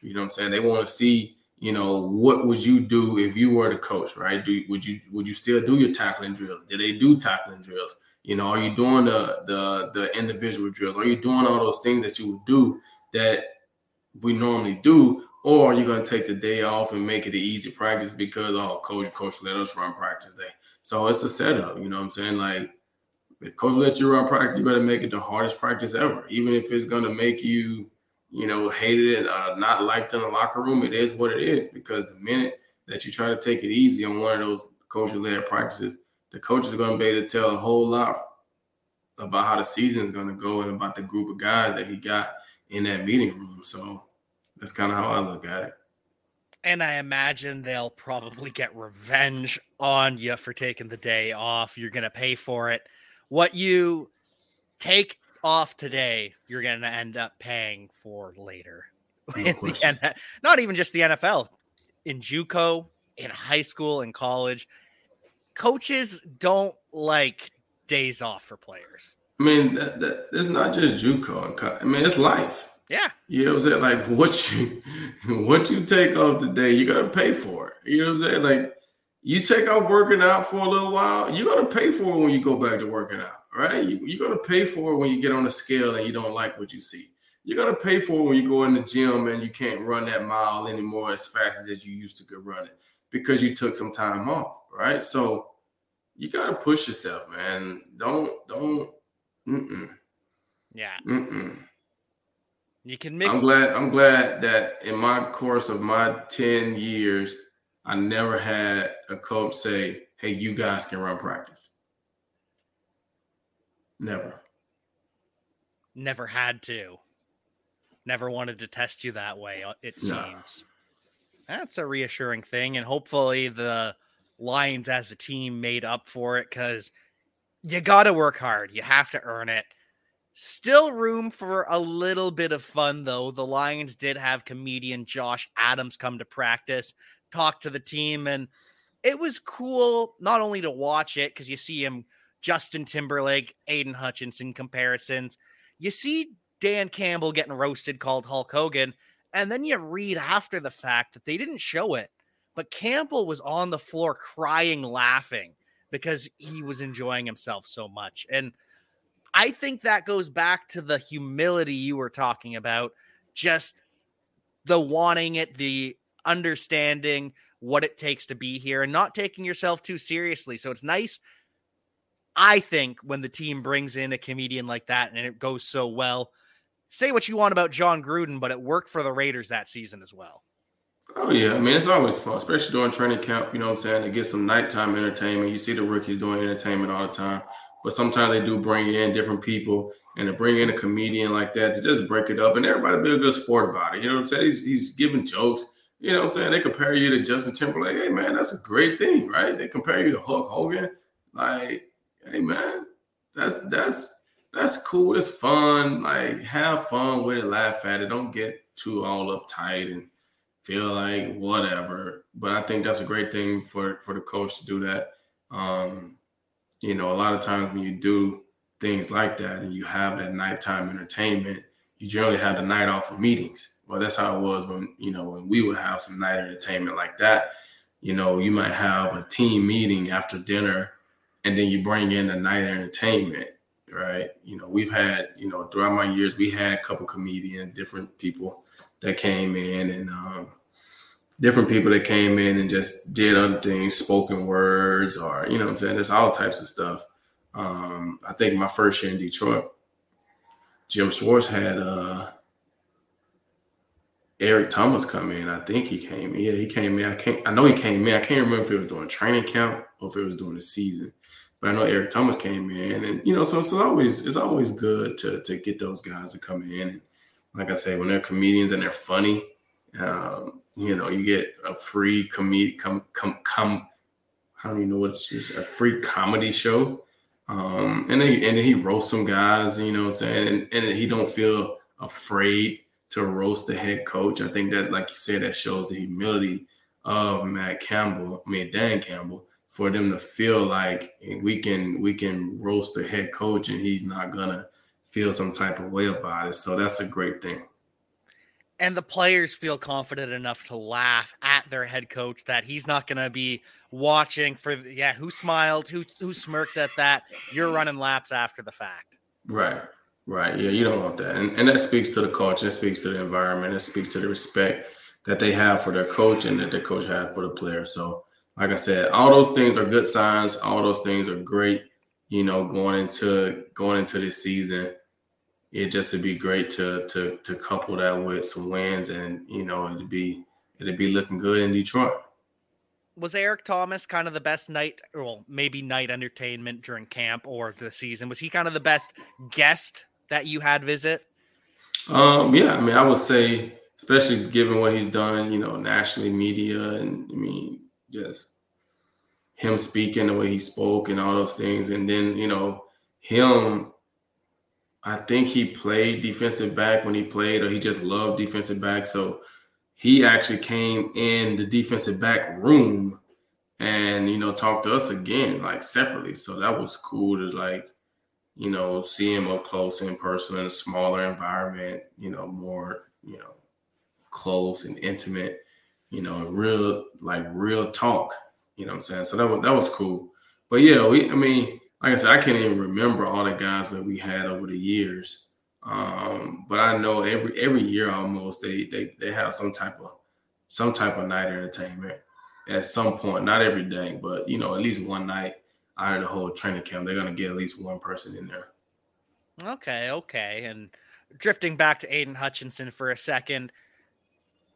C: You know what I'm saying? They want to see you know, what would you do if you were the coach, right? Do would you would you still do your tackling drills? Did they do tackling drills? You know, are you doing the the the individual drills? Are you doing all those things that you would do that we normally do? Or you're you going to take the day off and make it an easy practice because oh, coach, coach let us run practice day. So it's a setup, you know what I'm saying? Like if coach let you run practice, you better make it the hardest practice ever, even if it's going to make you you know, hated it, uh, not liked in the locker room. It is what it is because the minute that you try to take it easy on one of those coach-led practices, the coach is going to be able to tell a whole lot about how the season is going to go and about the group of guys that he got in that meeting room. So that's kind of how I look at it.
B: And I imagine they'll probably get revenge on you for taking the day off. You're going to pay for it. What you take off today, you're going to end up paying for later. No not even just the NFL, in JUCO, in high school, in college, coaches don't like days off for players.
C: I mean, that, that, it's not just JUCO. I mean, it's life.
B: Yeah.
C: You know what I'm saying? Like what you what you take off today, you gotta pay for it. You know what I'm saying? Like you take off working out for a little while, you're gonna pay for it when you go back to working out, right? You, you're gonna pay for it when you get on the scale and you don't like what you see. You're gonna pay for it when you go in the gym and you can't run that mile anymore as fast as you used to go running because you took some time off, right? So you gotta push yourself, man. Don't don't. Mm-mm.
B: Yeah.
C: Mm-mm.
B: You can mix.
C: I'm glad. I'm glad that in my course of my ten years, I never had a coach say, "Hey, you guys can run practice." Never.
B: Never had to. Never wanted to test you that way. uh, It seems. That's a reassuring thing, and hopefully the Lions as a team made up for it because you got to work hard. You have to earn it. Still room for a little bit of fun, though. The Lions did have comedian Josh Adams come to practice, talk to the team, and it was cool not only to watch it because you see him, Justin Timberlake, Aiden Hutchinson comparisons. You see Dan Campbell getting roasted, called Hulk Hogan, and then you read after the fact that they didn't show it, but Campbell was on the floor crying, laughing because he was enjoying himself so much. And I think that goes back to the humility you were talking about, just the wanting it, the understanding what it takes to be here and not taking yourself too seriously. So it's nice, I think, when the team brings in a comedian like that and it goes so well. Say what you want about Jon Gruden, but it worked for the Raiders that season as well.
C: Oh yeah, I mean it's always fun, especially during training camp. You know what I'm saying? To get some nighttime entertainment. You see the rookies doing entertainment all the time, but sometimes they do bring in different people, and to bring in a comedian like that to just break it up, and everybody be a good sport about it. You know what I'm saying? He's, he's giving jokes. You know what I'm saying? They compare you to Justin Timberlake. Hey man, that's a great thing, right? They compare you to Hulk Hogan. Like, hey man, that's that's that's cool. It's fun. Like, have fun with it. Laugh at it. Don't get too all uptight and feel like whatever. But I think that's a great thing for for the coach to do that. Um, you know, a lot of times when you do things like that and you have that nighttime entertainment, you generally have the night off of meetings. Well, that's how it was when you know when we would have some night entertainment like that. You know, you might have a team meeting after dinner, and then you bring in the night entertainment, right? You know, we've had you know throughout my years, we had a couple comedians, different people that came in, and um, different people that came in and just did other things, spoken words, or you know what I'm saying. There's all types of stuff. Um, I think my first year in Detroit, Jim Schwartz had uh, Eric Thomas come in. I think he came. In. Yeah, he came in. I can't. I know he came in. I can't remember if it was during training camp or if it was during the season. But I know Eric Thomas came in, and you know, so it's always it's always good to to get those guys to come in. And like I say, when they're comedians and they're funny, um, you know, you get a free comedy come come come. I don't even know what it's just a free comedy show. Um, and then and he roasts some guys, you know what I'm saying? And, and he don't feel afraid to roast the head coach. I think that, like you said, that shows the humility of Matt Campbell, I mean Dan Campbell, for them to feel like we can we can roast the head coach and he's not gonna feel some type of way about it. So that's a great thing.
B: And the players feel confident enough to laugh at their head coach that he's not going to be watching for yeah who smiled who who smirked at that you're running laps after the fact
C: Right. Right. Yeah, you don't want that. And, and that speaks to the culture, that speaks to the environment, it speaks to the respect that they have for their coach and that their coach has for the player. So, like I said, all those things are good signs. All those things are great, you know, going into going into this season. It just would be great to to to couple that with some wins and you know it'd be it'd be looking good in Detroit.
B: was eric thomas kind of the best night well maybe night entertainment during camp or the season was he kind of the best guest that you had visit
C: Um, yeah, I mean, I would say, especially given what he's done, you know, nationally, media, and I mean, just him speaking the way he spoke and all those things, and then you know, him. I think he played defensive back when he played, or he just loved defensive back. So he actually came in the defensive back room and you know talked to us again, like separately. So that was cool to like you know, see him up close and personal in a smaller environment, you know, more, you know, close and intimate, you know, real like real talk. You know what I'm saying? So that was that was cool. But yeah, we I mean, like I said, I can't even remember all the guys that we had over the years. Um, but I know every every year almost they they they have some type of some type of night entertainment at some point, not every day, but you know, at least one night out of the whole training camp, they're gonna get at least one person in there.
B: Okay, okay. And drifting back to Aiden Hutchinson for a second,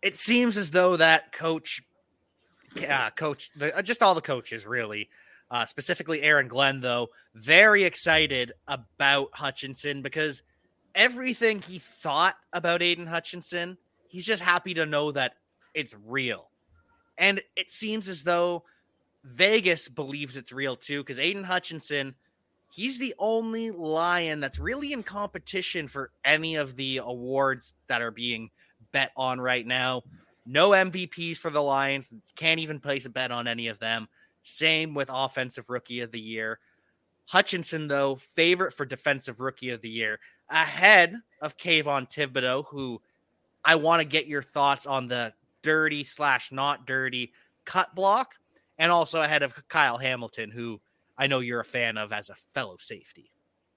B: it seems as though that coach, uh, coach, the, just all the coaches really, uh, specifically Aaron Glenn, though, very excited about Hutchinson because everything he thought about Aiden Hutchinson, he's just happy to know that it's real. And it seems as though Vegas believes it's real too, because Aiden Hutchinson, he's the only Lion that's really in competition for any of the awards that are being bet on right now. No MVPs for the Lions. Can't even place a bet on any of them. Same with Offensive Rookie of the Year. Hutchinson, though, favorite for Defensive Rookie of the Year, ahead of Kayvon Thibodeaux, who I want to get your thoughts on the dirty slash not dirty cut block, and also ahead of Kyle Hamilton, who I know you're a fan of as a fellow safety.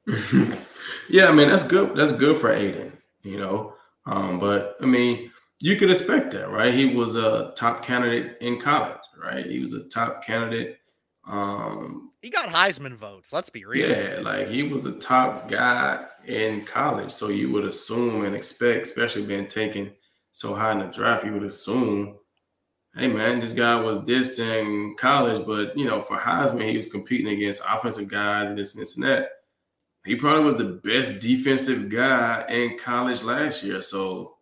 C: yeah, I mean that's good. That's good for Aiden, you know. Um, but I mean, you could expect that, right? He was a top candidate in college, right? He was a top candidate. Um,
B: he got Heisman votes. Let's be real.
C: Yeah, like he was a top guy in college, so you would assume and expect, especially being taken so high in the draft, you would assume, hey man, this guy was this in college, but you know, for Heisman, he was competing against offensive guys and this and this and that he probably was the best defensive guy in college last year. So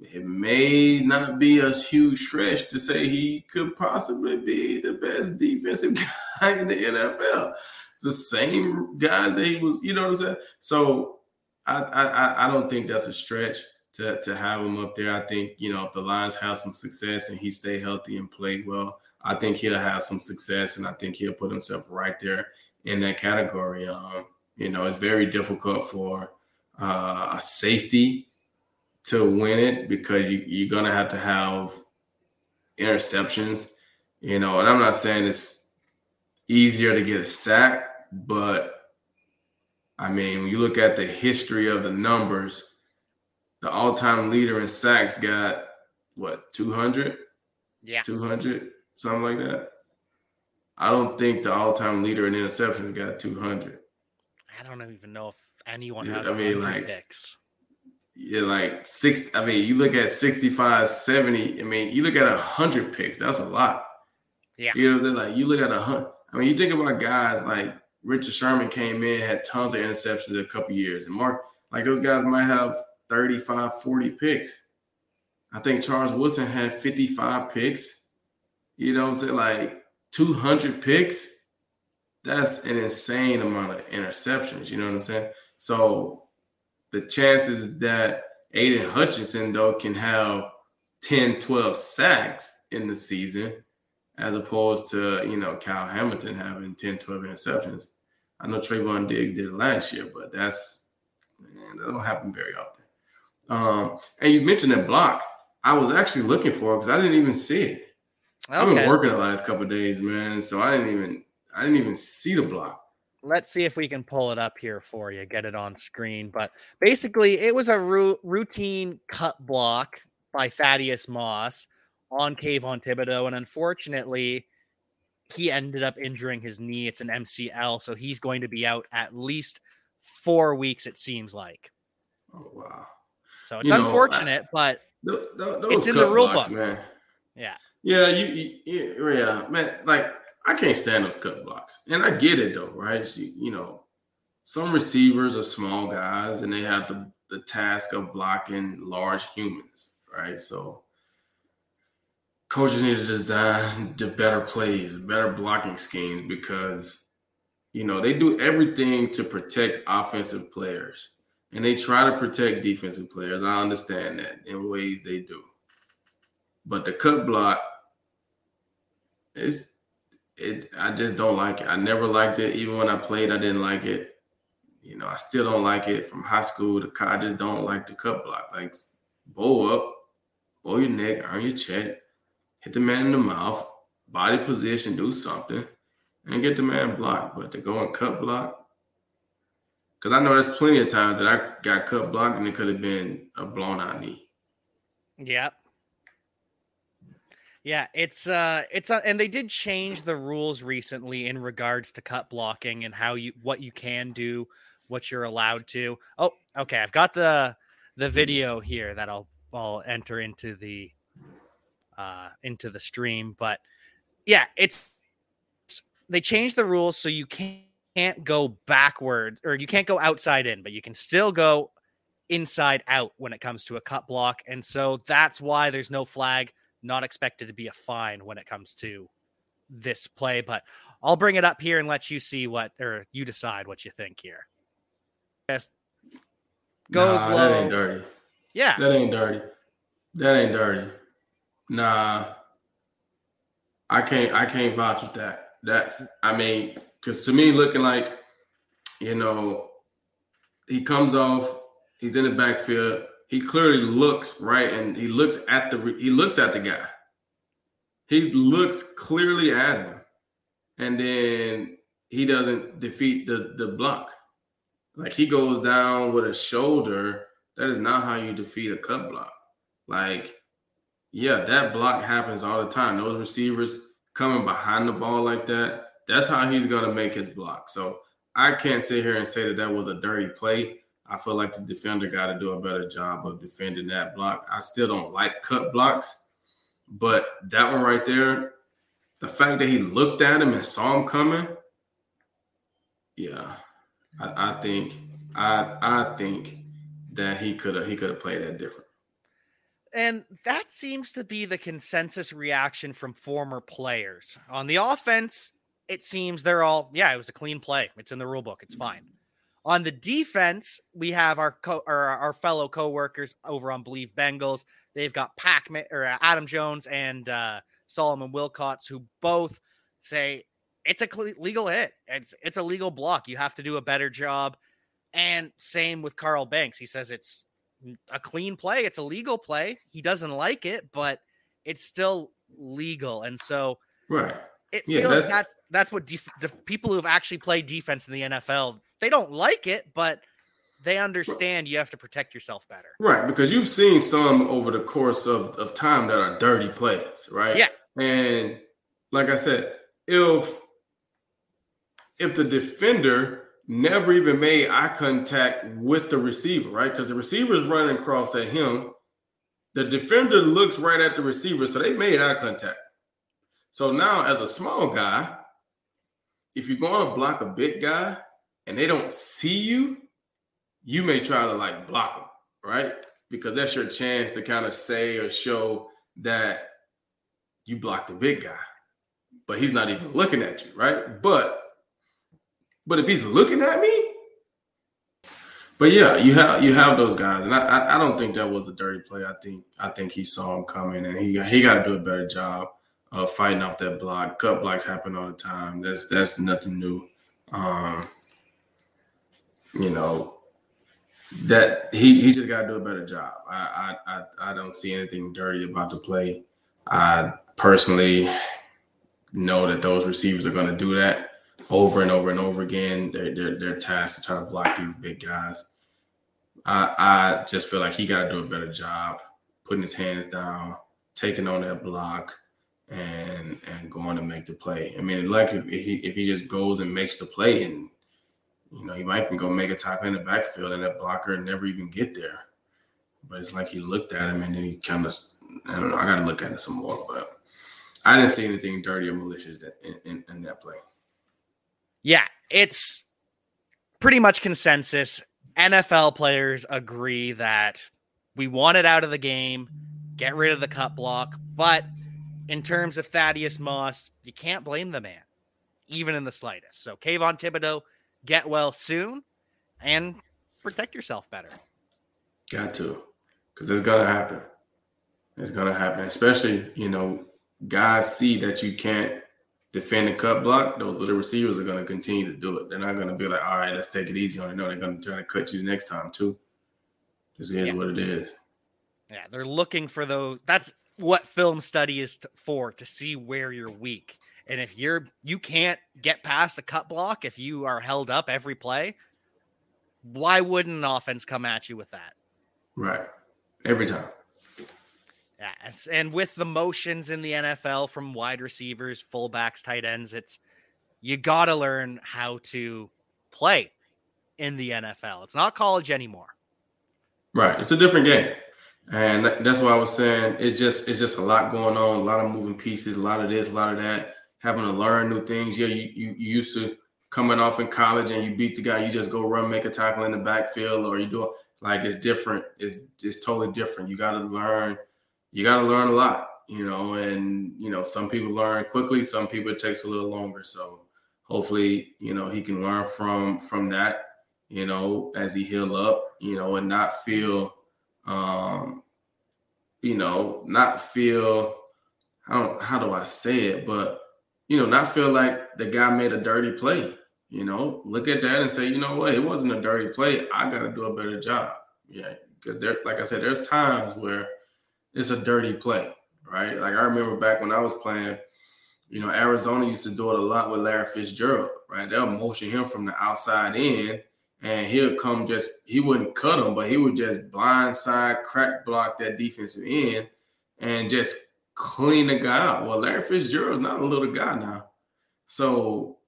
C: it may not be a huge stretch to say he could possibly be the best defensive guy in the NFL. It's the same guy that he was, you know what I'm saying? So I I, I don't think that's a stretch to, to have him up there. I think, you know, if the Lions have some success and he stay healthy and play well, I think he'll have some success and I think he'll put himself right there in that category. Um, you know, it's very difficult for uh, a safety to win it because you, you're gonna have to have interceptions. You know, and I'm not saying it's easier to get a sack, but I mean, when you look at the history of the numbers, the all-time leader in sacks got what 200
B: yeah
C: 200 something like that i don't think the all-time leader in interceptions got 200
B: I don't even know if anyone
C: Yeah,
B: has.
C: I mean, like-
B: picks.
C: Yeah like six i mean you look at 65 70 i mean you look at a 100 picks that's a lot.
B: Yeah.
C: you know what i'm saying? Like you look at a hundred i mean you think about guys like richard sherman came in had tons of interceptions a couple years and mark like those guys might have 35 40 picks. I think charles woodson had 55 picks. You know what i'm saying? Like 200 picks? That's an insane amount of interceptions you know what i'm saying? So the chances that Aiden Hutchinson, though, can have 10, 12 sacks in the season, as opposed to, you know, Kyle Hamilton having 10, 12 interceptions. I know Trevon Diggs did it last year, but that's, man, that don't happen very often. Um, and you mentioned that block. I was actually looking for it because I didn't even see it. I've been working the last couple of days, man. So I didn't even, I didn't even see the block.
B: Let's see if we can pull it up here for you, get it on screen. But basically, it was a ru- routine cut block by Thaddeus Moss on Kayvon Thibodeaux, and unfortunately, he ended up injuring his knee. It's an MCL, so he's going to be out at least four weeks. It seems like.
C: Oh, wow.
B: So it's
C: You know, I-
B: unfortunate, but
C: Th- th-
B: It's in the rule
C: blocks,
B: book.
C: man.
B: yeah,
C: Yeah, you, you- yeah, man. Like I can't stand those cut blocks, and I get it though, right? You, you know, some receivers are small guys, and they have the the task of blocking large humans, right? So coaches need to design the better plays, better blocking schemes because you know they do everything to protect offensive players, and they try to protect defensive players. I understand that in ways they do. But the cut block, it's it. I just don't like it. I never liked it. Even when I played, I didn't like it. You know, I still don't like it from high school to college. I just don't like the cut block. Like, bow up, bow your neck, earn your check, hit the man in the mouth, body position, do something, and get the man blocked. But to go and cut block, because I know there's plenty of times that I got cut blocked and it could have been a blown out knee.
B: Yep. Yeah, it's uh it's uh, and they did change the rules recently in regards to cut blocking and how you what you can do, what you're allowed to. Oh, okay, I've got the the video here that I'll I'll enter into the uh into the stream, but yeah, it's, it's they changed the rules so you can't can't go backward or you can't go outside in, but you can still go inside out when it comes to a cut block. And so that's why there's no flag, not expected to be a fine when it comes to this play. But I'll bring it up here and let you see what, or you decide what you think here. Yes.
C: Goes nah, low. That ain't dirty.
B: Yeah.
C: That ain't dirty. That ain't dirty. Nah. I can't I can't vouch with that. That I mean, because to me, looking like, you know, he comes off, he's in the backfield. He clearly looks right, and he looks at the he looks at the guy. He looks clearly at him, and then he doesn't defeat the the block. Like he goes down with a shoulder. That is not how you defeat a cut block. Like, yeah, that block happens all the time. Those receivers coming behind the ball like that that's how he's to make his block. So I can't sit here and say that that was a dirty play. I feel like the defender got to do a better job of defending that block. I still don't like cut blocks, but that one right there, the fact that he looked at him and saw him coming, yeah, I, I think I I think that he could have he could have played that different.
B: And that seems to be the consensus reaction from former players. On the offense, it seems they're all yeah, it was a clean play. It's in the rule book. It's fine. On the defense, we have our co- or our fellow coworkers over on Bleav Bengals. They've got Pac or uh, Adam Jones and uh, Solomon Wilcots, who both say it's a legal hit. It's it's a legal block. You have to do a better job. And same with Carl Banks. He says it's a clean play. It's a legal play. He doesn't like it, but it's still legal. And so,
C: right.
B: It yeah, feels that that's what def- the people who have actually played defense in the NFL they don't like it, but they understand you have to protect yourself better.
C: Right, because you've seen some over the course of, of time that are dirty plays, right?
B: Yeah.
C: And like I said, if if the defender never even made eye contact with the receiver, right? Because the receiver is running across at him. The defender looks right at the receiver, so they made eye contact. So now, as a small guy, if you're going to block a big guy and they don't see you, you may try to like block them, right? Because that's your chance to kind of say or show that you blocked the big guy, but he's not even looking at you, right? But but if he's looking at me, but yeah, you have you have those guys, and I, I, I don't think that was a dirty play. I think I think he saw him coming, and he he got to do a better job uh, fighting off that block. Cut blocks happen all the time. That's that's nothing new. Um, you know that he he just got to do a better job. I, I I I don't see anything dirty about the play. I personally know that those receivers are going to do that over and over and over again. They're they're, they're tasked to try to block these big guys. I I just feel like he got to do a better job putting his hands down, taking on that block and and going to make the play. I mean, like if he if he just goes and makes the play, and you know he might can go make a top in the backfield, and that blocker never even get there. But it's like he looked at him, and then he kind of I don't know. I got to look at it some more, but I didn't see anything dirty or malicious that in, in, in that play.
B: Yeah, it's pretty much consensus. NFL players agree that we want it out of the game, get rid of the cut block, but in terms of Thaddeus Moss, you can't blame the man, even in the slightest. So, Kayvon Thibodeaux, get well soon and protect yourself better.
C: Got to, because it's gonna happen. It's gonna happen, especially you know, guys see that you can't defend the cut block, those little receivers are going to continue to do it. They're not going to be like, all right, let's take it easy on it. No, they're going to try to cut you the next time too. This is yeah. what it is.
B: Yeah, they're looking for those. That's what film study is for to see where you're weak. And if you're you can't get past a cut block if you are held up every play, why wouldn't an offense come at you with that?
C: Right. Every time.
B: Yes. And with the motions in the NFL from wide receivers, fullbacks, tight ends, it's you got to learn how to play in the NFL. It's not college anymore.
C: Right. It's a different game. And that's why I was saying it's just it's just a lot going on, a lot of moving pieces, a lot of this, a lot of that, having to learn new things. Yeah, you, you, you used to coming off in college and you beat the guy, you just go run, make a tackle in the backfield, or you do like it's different. It's it's totally different. You got to learn. You got to learn a lot, you know. And you know, some people learn quickly, some people it takes a little longer. So hopefully, you know, he can learn from from that, you know, as he heal up, you know, and not feel, um, you know, not feel. How how do I say it? But you know, not feel like the guy made a dirty play. You know, look at that and say, you know what, it wasn't a dirty play. I got to do a better job. Yeah, because there, like I said, there's times where it's a dirty play, right? Like I remember back when I was playing, you know, Arizona used to do it a lot with Larry Fitzgerald, right? They'll motion him from the outside in, and he'll come just he wouldn't cut him, but he would just blindside crack block that defensive end and just clean the guy out. Well, Larry Fitzgerald's not a little guy now. So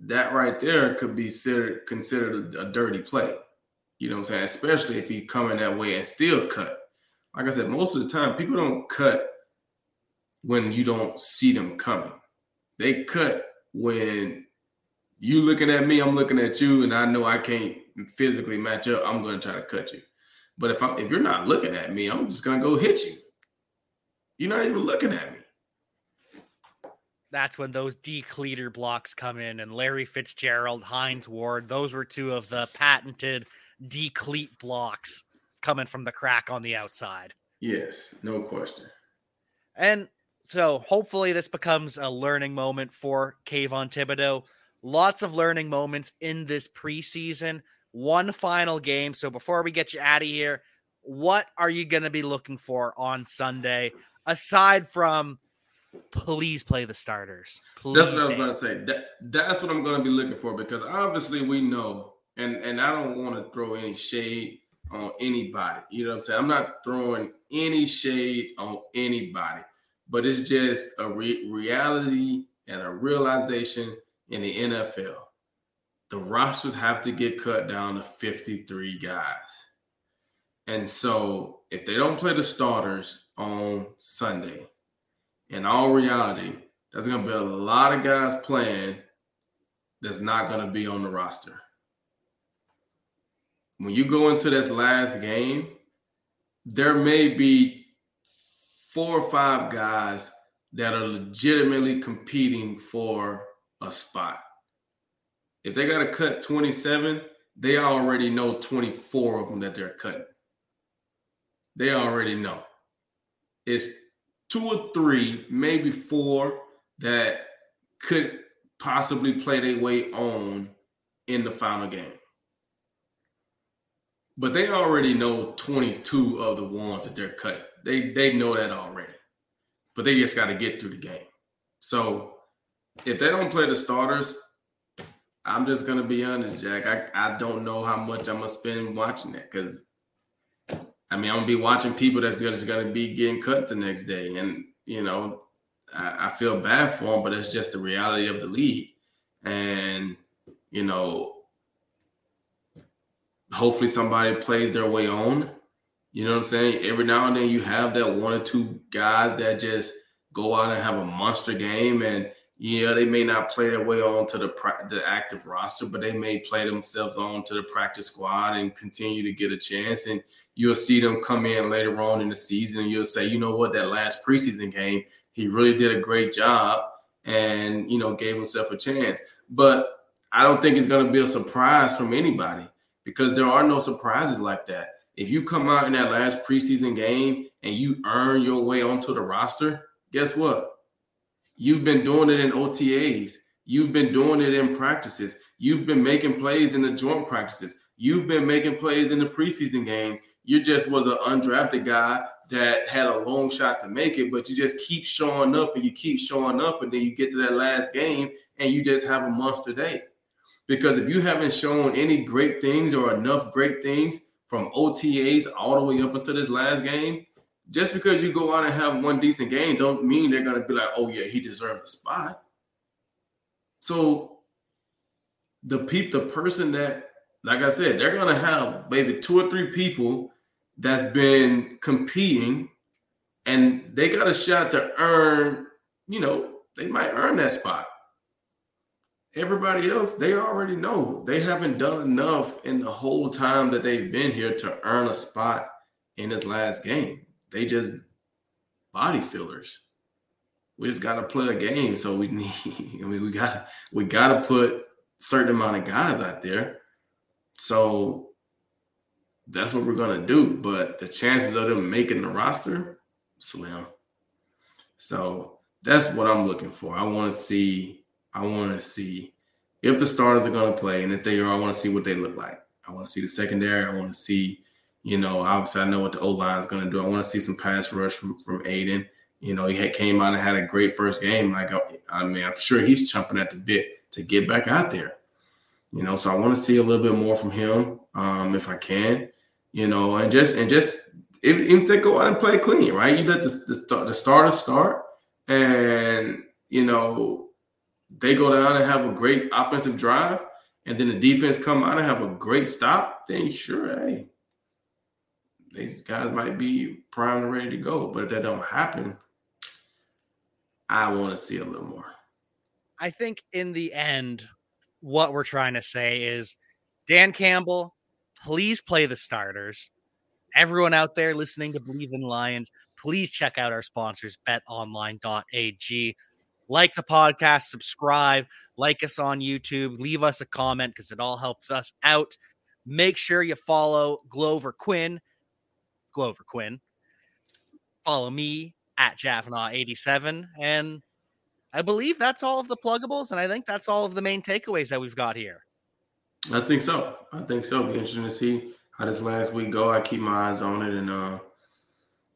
C: that right there could be considered considered a, a, dirty play. You know what I'm saying? Especially if he's coming that way and still cut. Like I said, most of the time people don't cut when you don't see them coming. They cut when you looking at me, I'm looking at you, and I know I can't physically match up. I'm going to try to cut you. But if I'm if you're not looking at me, I'm just going to go hit you. You're not even looking at me.
B: That's when those decleater blocks come in, and Larry Fitzgerald, Hines Ward, those were two of the patented decleat blocks coming from the crack on the outside.
C: Yes, no question.
B: And so hopefully this becomes a learning moment for Kayvon Thibodeaux. Lots of learning moments in this preseason. One final game. So before we get you out of here, what are you going to be looking for on Sunday? aside from please play the starters. Please
C: that's what I was going to say. That, that's what I'm going to be looking for because obviously we know, and and I don't want to throw any shade on anybody. You know what I'm saying? I'm not throwing any shade on anybody, but it's just a re- reality and a realization in the NFL. The rosters have to get cut down to 53 guys. And so if they don't play the starters, on Sunday. In all reality, there's going to be a lot of guys playing that's not going to be on the roster. When you go into this last game, there may be four or five guys that are legitimately competing for a spot. If they got to cut 27, they already know 24 of them that they're cutting. They already know It's two or three, maybe four that could possibly play their way on in the final game. But they already know 22 of the ones that they're cut. They they know that already. But they just got to get through the game. So if they don't play the starters, I'm just gonna be honest, Jack. I, I don't know how much I'm gonna spend watching it because I mean, I'm gonna be watching people that's just gonna be getting cut the next day, and you know, I, I feel bad for them, but it's just the reality of the league, and you know, hopefully somebody plays their way on. You know what I'm saying? Every now and then you have that one or two guys that just go out and have a monster game, and you know they may not play their way on to the the active roster, but they may play themselves on to the practice squad and continue to get a chance. And you'll see them come in later on in the season and you'll say, you know what, that last preseason game, he really did a great job and, you know, gave himself a chance. But I don't think it's going to be a surprise from anybody because there are no surprises like that. If you come out in that last preseason game and you earn your way onto the roster, guess what? You've been doing it in OTAs. You've been doing it in practices. You've been making plays in the joint practices. You've been making plays in the preseason games. You just was an undrafted guy that had a long shot to make it, but you just keep showing up and you keep showing up, and then you get to that last game and you just have a monster day. Because if you haven't shown any great things or enough great things from OTAs all the way up until this last game, just because you go out and have one decent game, don't mean they're gonna be like, oh yeah, he deserves a spot. So the peep, the person that, like I said, they're gonna have maybe two or three people that's been competing and they got a shot to earn, you know, they might earn that spot. Everybody else, they already know they haven't done enough in the whole time that they've been here to earn a spot in this last game. They just body fillers. We just gotta play a game. So we need, I mean, we gotta we gotta put certain amount of guys out there. So that's what we're gonna do. But the chances of them making the roster, slim. So that's what I'm looking for. I want to see. I want to see if the starters are going to play, and if they are, I want to see what they look like. I want to see the secondary. I want to see, you know, obviously I know what the O line is going to do. I want to see some pass rush from from Aidan. You know, he had, came out and had a great first game. Like I mean, I'm sure he's chomping at the bit to get back out there. You know, so I want to see a little bit more from him um, if I can you know, and just and just if, if they go out and play clean, right? You let the, the, the starters start, and you know they go down and have a great offensive drive, and then the defense come out and have a great stop. Then sure, hey, these guys might be primed and ready to go. But if that don't happen, I want to see a little more.
B: I think in the end, what we're trying to say is Dan Campbell please play the starters. Everyone out there listening to Bleav in Lions, please check out our sponsors, betonline.ag. Like the podcast, subscribe, like us on YouTube, leave us a comment because it all helps us out. Make sure you follow Glover Quin. Glover Quin. Follow me at Javanaugh87. And I believe that's all of the pluggables. And I think that's all of the main takeaways that we've got here.
C: I think so. I think so. It'll be interesting to see how this last week go. I keep my eyes on it, and uh,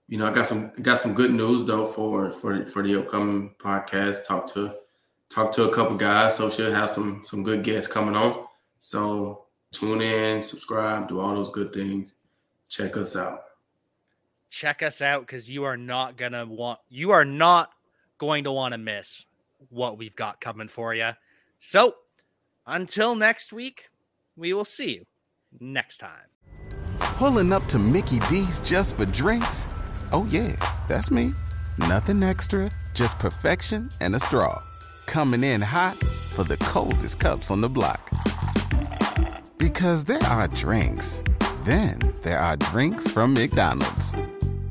C: you know, I got some got some good news though for for for the upcoming podcast. Talk to talk to a couple guys, so she'll have some some good guests coming on. So tune in, subscribe, do all those good things. Check us out.
B: Check us out because you are not gonna want you are not going to want to miss what we've got coming for you. So until next week, we will see you next time.
D: Pulling up to Mickey D's just for drinks? Oh, yeah, that's me. Nothing extra, just perfection and a straw. Coming in hot for the coldest cups on the block. Because there are drinks, then there are drinks from McDonald's.